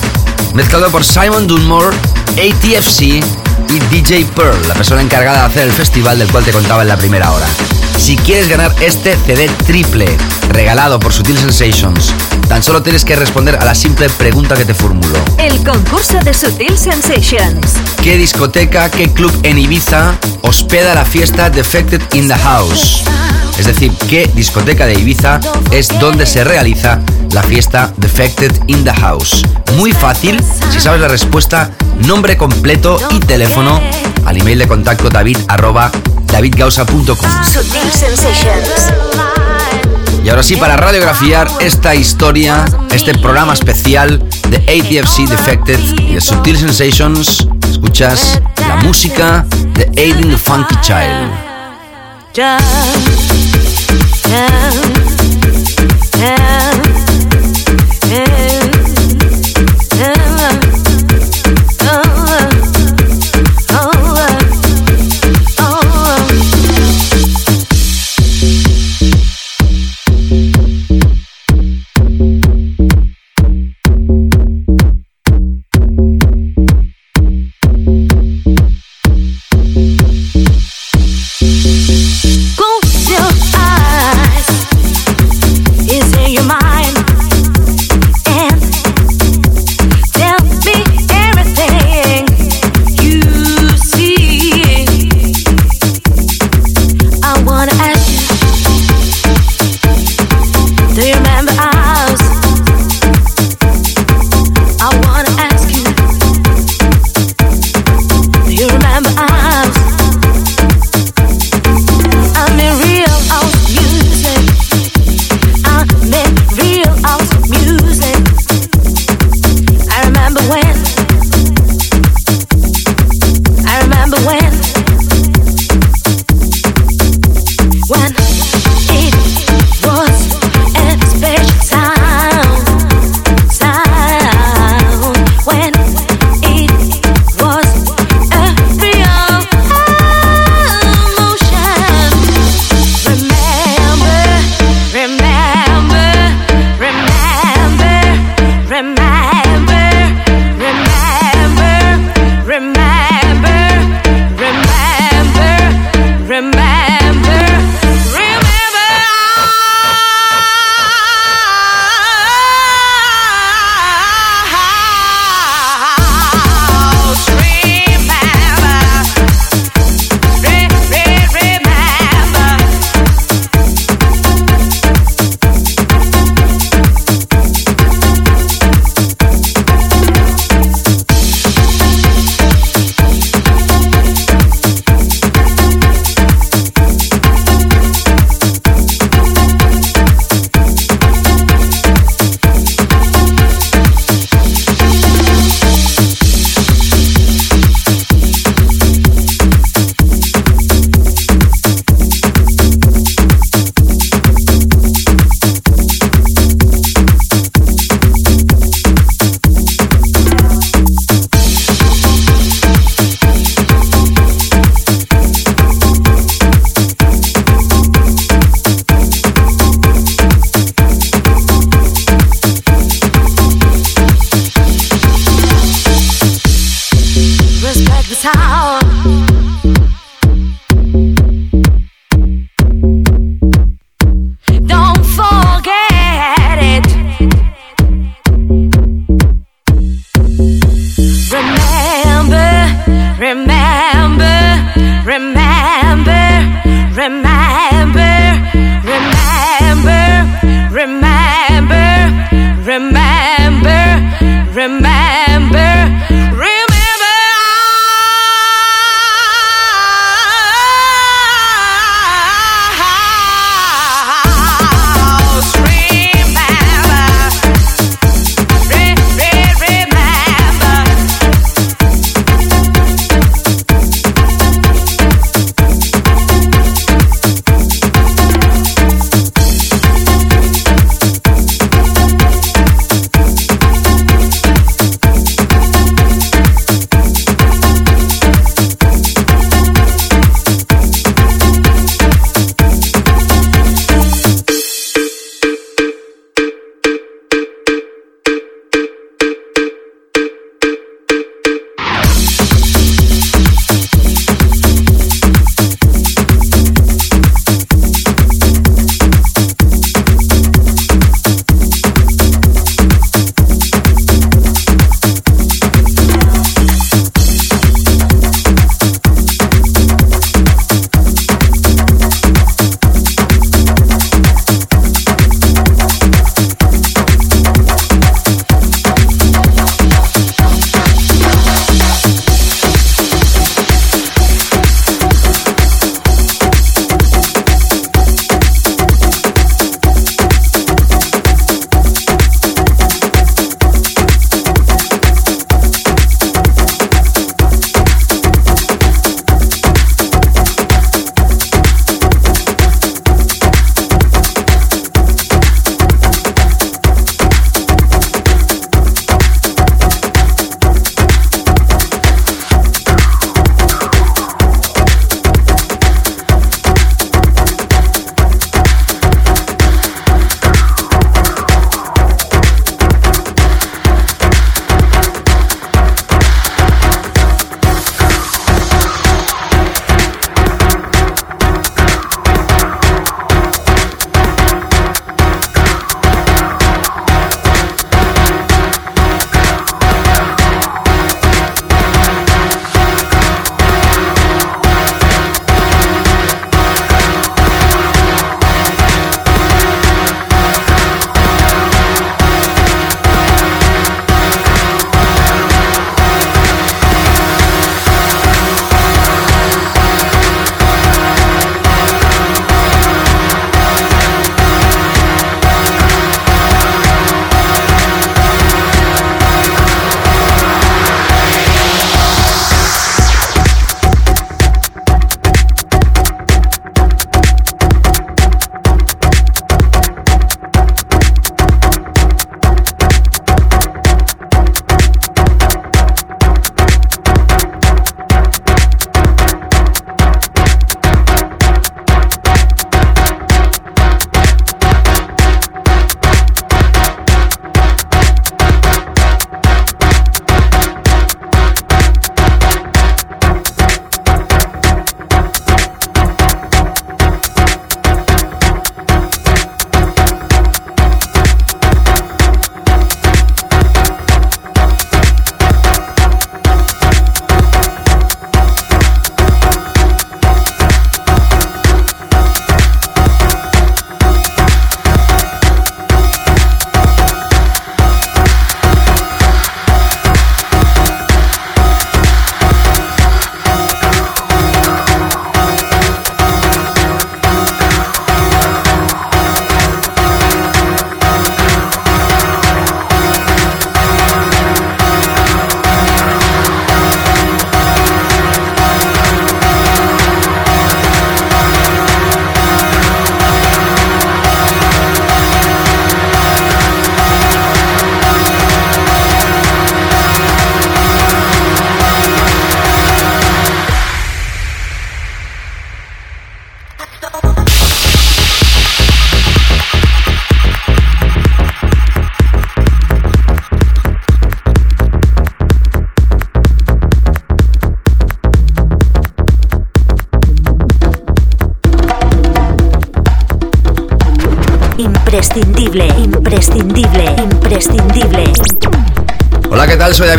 mezclado por Simon Dunmore, ATFC y DJ Pearl, la persona encargada de hacer el festival del cual te contaba en la primera hora. Si quieres ganar este CD triple, regalado por Sutil Sensations, tan solo tienes que responder a la simple pregunta que te formulo. El concurso de Sutil Sensations. ¿Qué discoteca, qué club en Ibiza hospeda la fiesta Defected in the House? Es decir, ¿qué discoteca de Ibiza es donde se realiza la fiesta Defected in the House? Muy fácil, si sabes la respuesta, nombre completo y teléfono al email de contacto david arroba davidgausa.com. Y ahora sí, para radiografiar esta historia, este programa especial de ATFC Defected y de Subtil Sensations, escuchas la música de Aiding the Funky Child.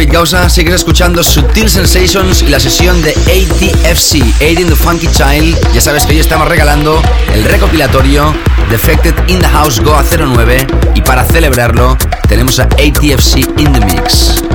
David Gausa. Sigues escuchando Sutil Sensations y la sesión de ATFC, Aiding the Funky Child. Ya sabes que hoy estamos regalando el recopilatorio Defected in the House Go a 09 y para celebrarlo tenemos a ATFC in the Mix.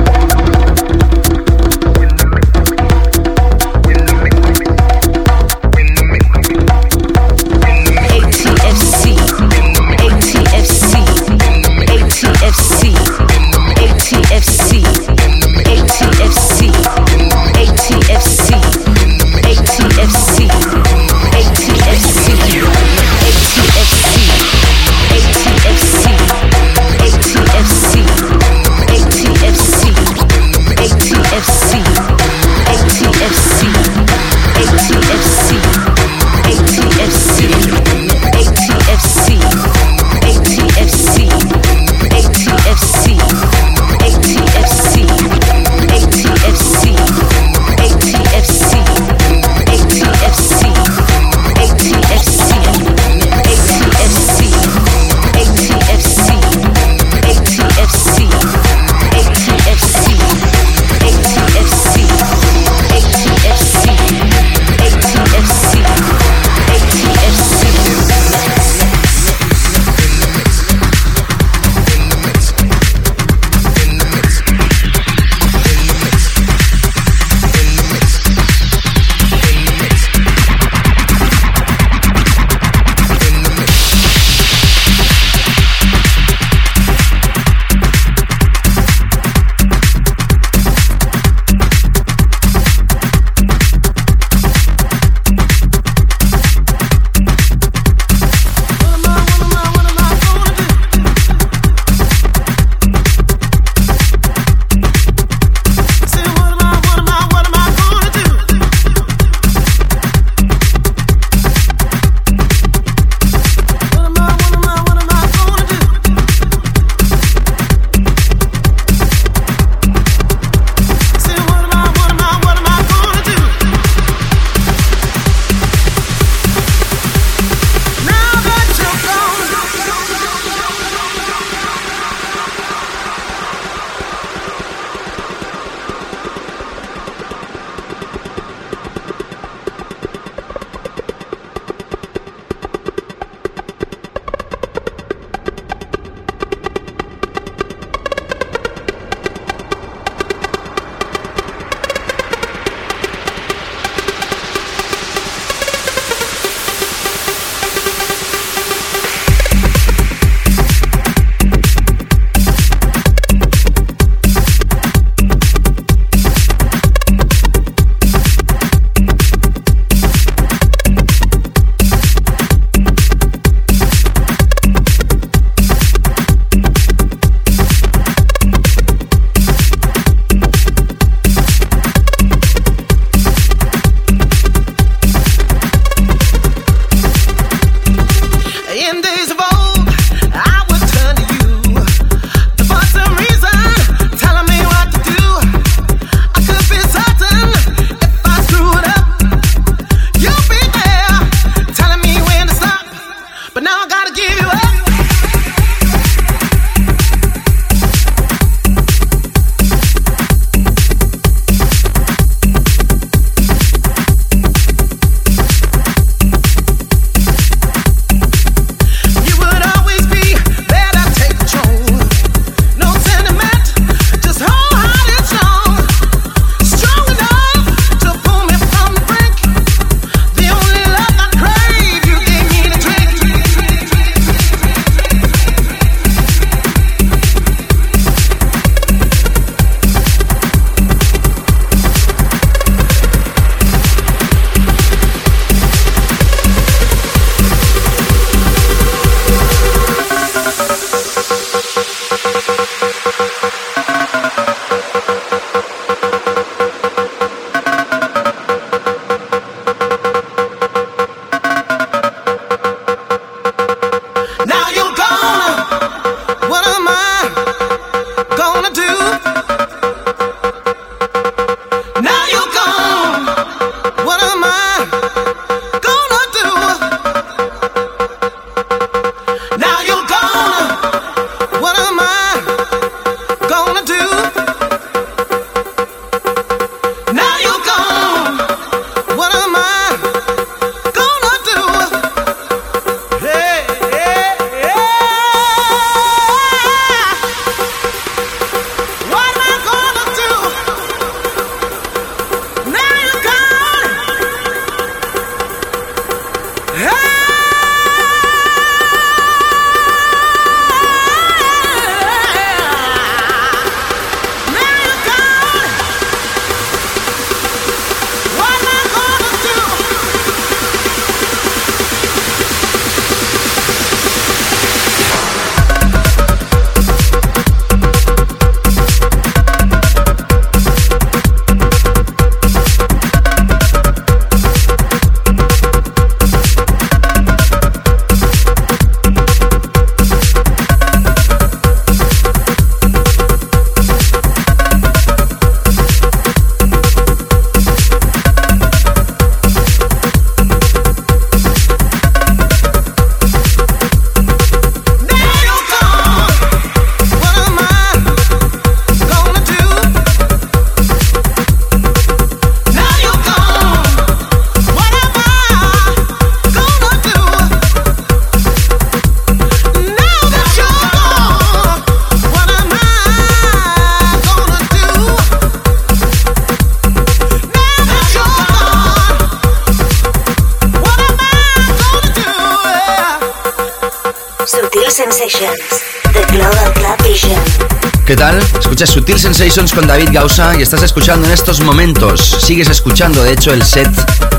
Sutil Sensations con David Gausa y estás escuchando en estos momentos, sigues escuchando de hecho el set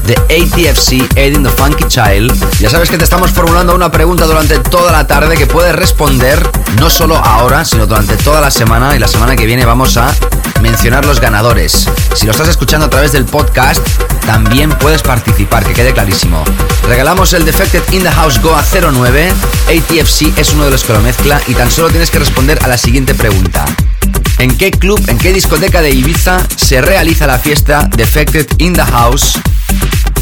de ATFC Aiding the Funky Child. Ya sabes que te estamos formulando una pregunta durante toda la tarde que puedes responder no solo ahora, sino durante toda la semana y la semana que viene vamos a mencionar los ganadores. Si lo estás escuchando a través del podcast, también puedes participar, que quede clarísimo. Regalamos el Defected in the House Go a 09, ATFC es uno de los que lo mezcla y tan solo tienes que responder a la siguiente pregunta. ¿En qué club, en qué discoteca de Ibiza se realiza la fiesta Defected in the House?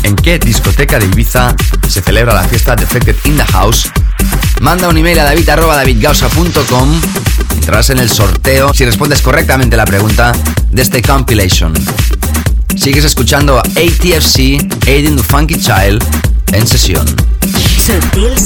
¿En qué discoteca de Ibiza se celebra la fiesta Defected in the House? Manda un email a david.davidgausa.com Entrarás en el sorteo si respondes correctamente la pregunta de este compilation. Sigues escuchando a ATFC Aiding the Funky Child en sesión. Sutil.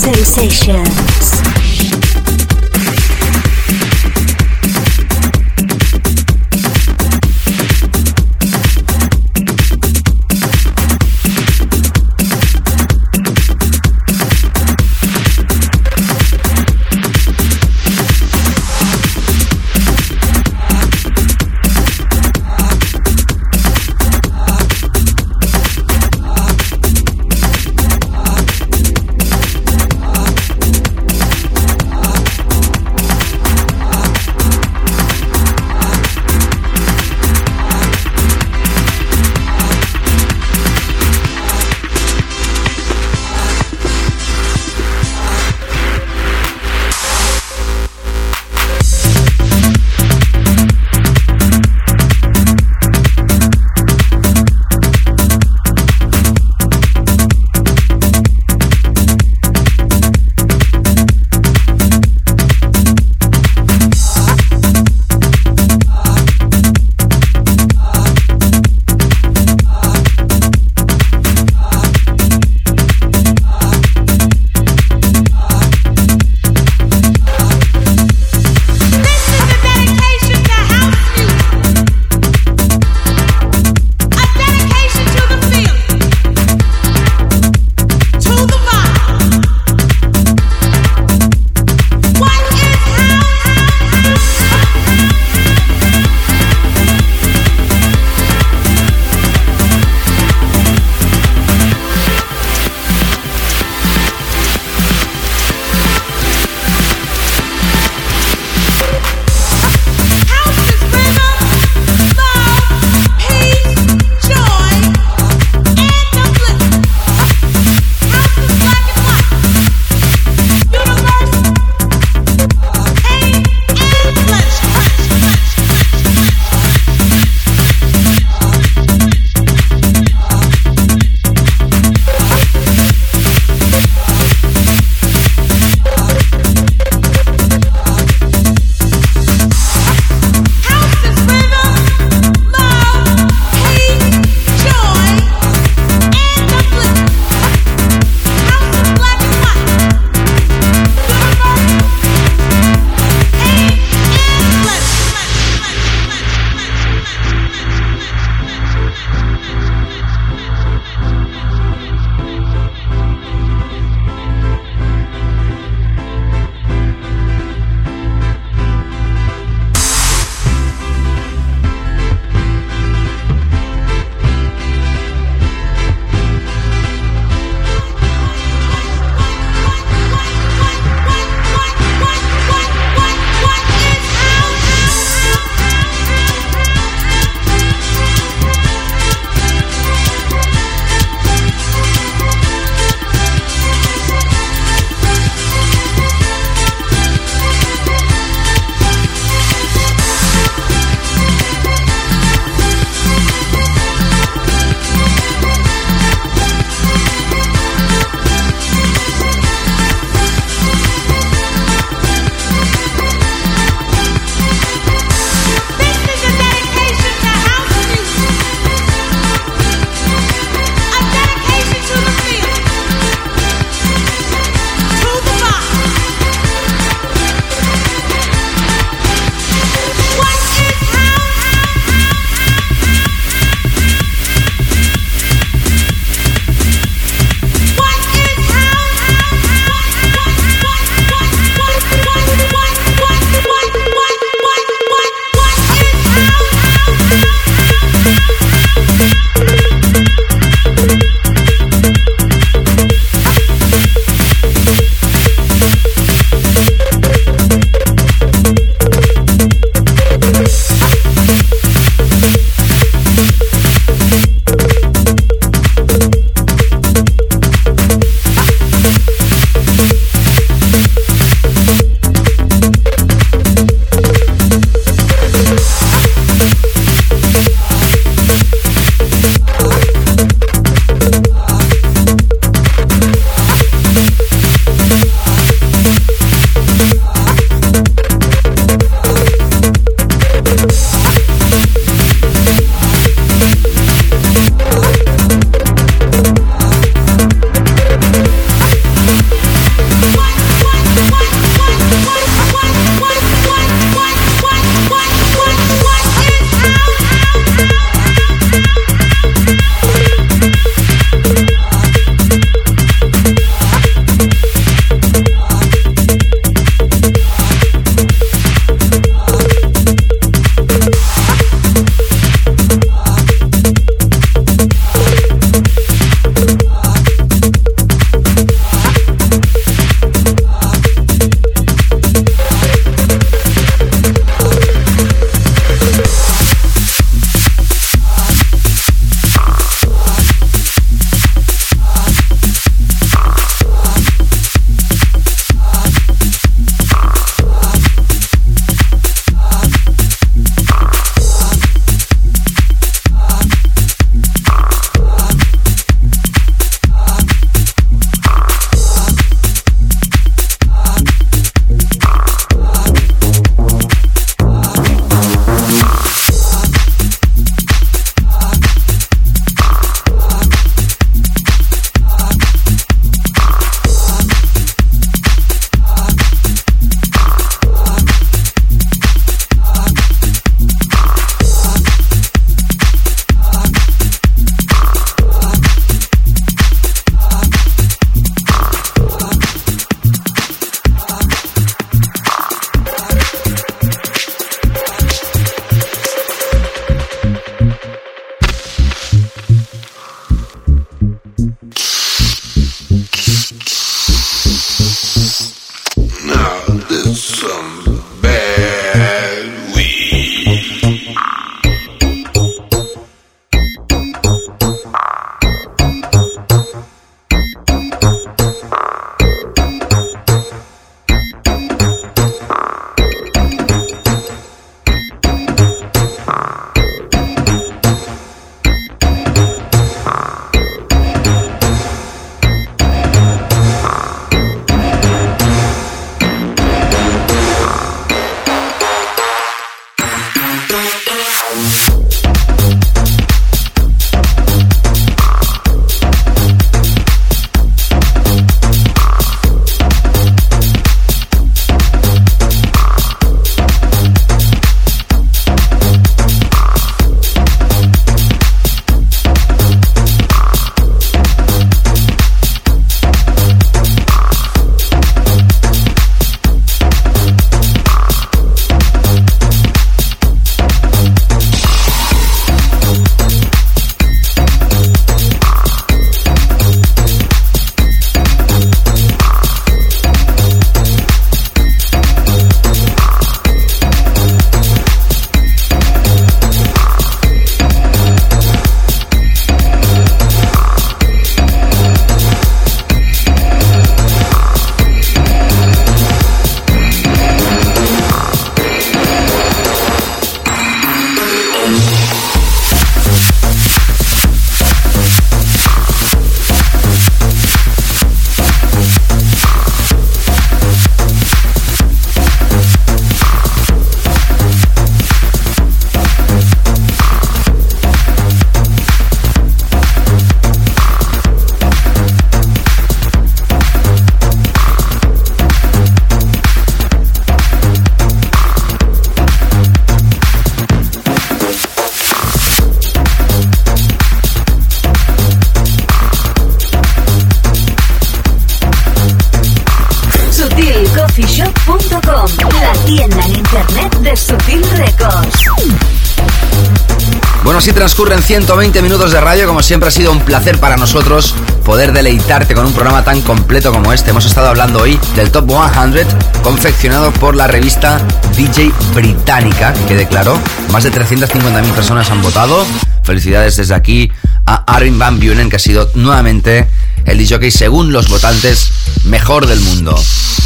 Transcurren 120 minutos de radio. Como siempre ha sido un placer para nosotros poder deleitarte con un programa tan completo como este. Hemos estado hablando hoy del Top 100 confeccionado por la revista DJ Británica, que declaró más de 350.000 personas han votado. Felicidades desde aquí a Armin Van Buren, que ha sido nuevamente el DJ según los votantes mejor del mundo.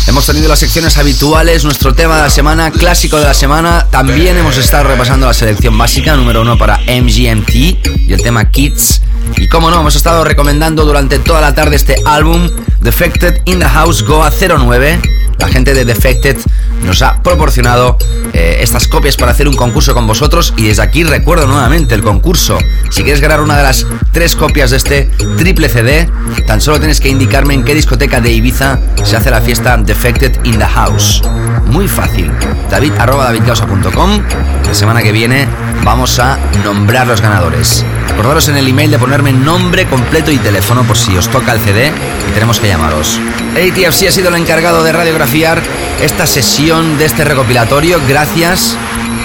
Hemos tenido las secciones habituales, nuestro tema de la semana, clásico de la semana. También hemos estado repasando la selección básica, número uno para MGMT y el tema Kids. Y como no, hemos estado recomendando durante toda la tarde este álbum, Defected in the House Goa 09. La gente de Defected nos ha proporcionado eh, estas copias para hacer un concurso con vosotros. Y desde aquí recuerdo nuevamente el concurso. Si quieres ganar una de las tres copias de este triple CD, tan solo tienes que indicarme en qué discoteca de Ibiza se hace la fiesta Defected in the House. Muy fácil. David arroba davidcausa.com. La semana que viene vamos a nombrar los ganadores. Acordaros en el email de ponerme nombre completo y teléfono por si os toca el CD y tenemos que llamaros. ATFC ha sido el encargado de radiografiar esta sesión de este recopilatorio. Gracias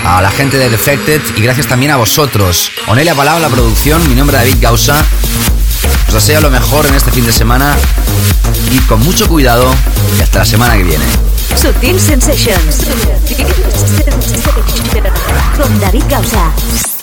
a la gente de Defected y gracias también a vosotros. Onelia Palau, la producción, mi nombre es David Gausa. Os deseo lo mejor en este fin de semana y con mucho cuidado y hasta la semana que viene. Sutil Sensations. Con David Gausa.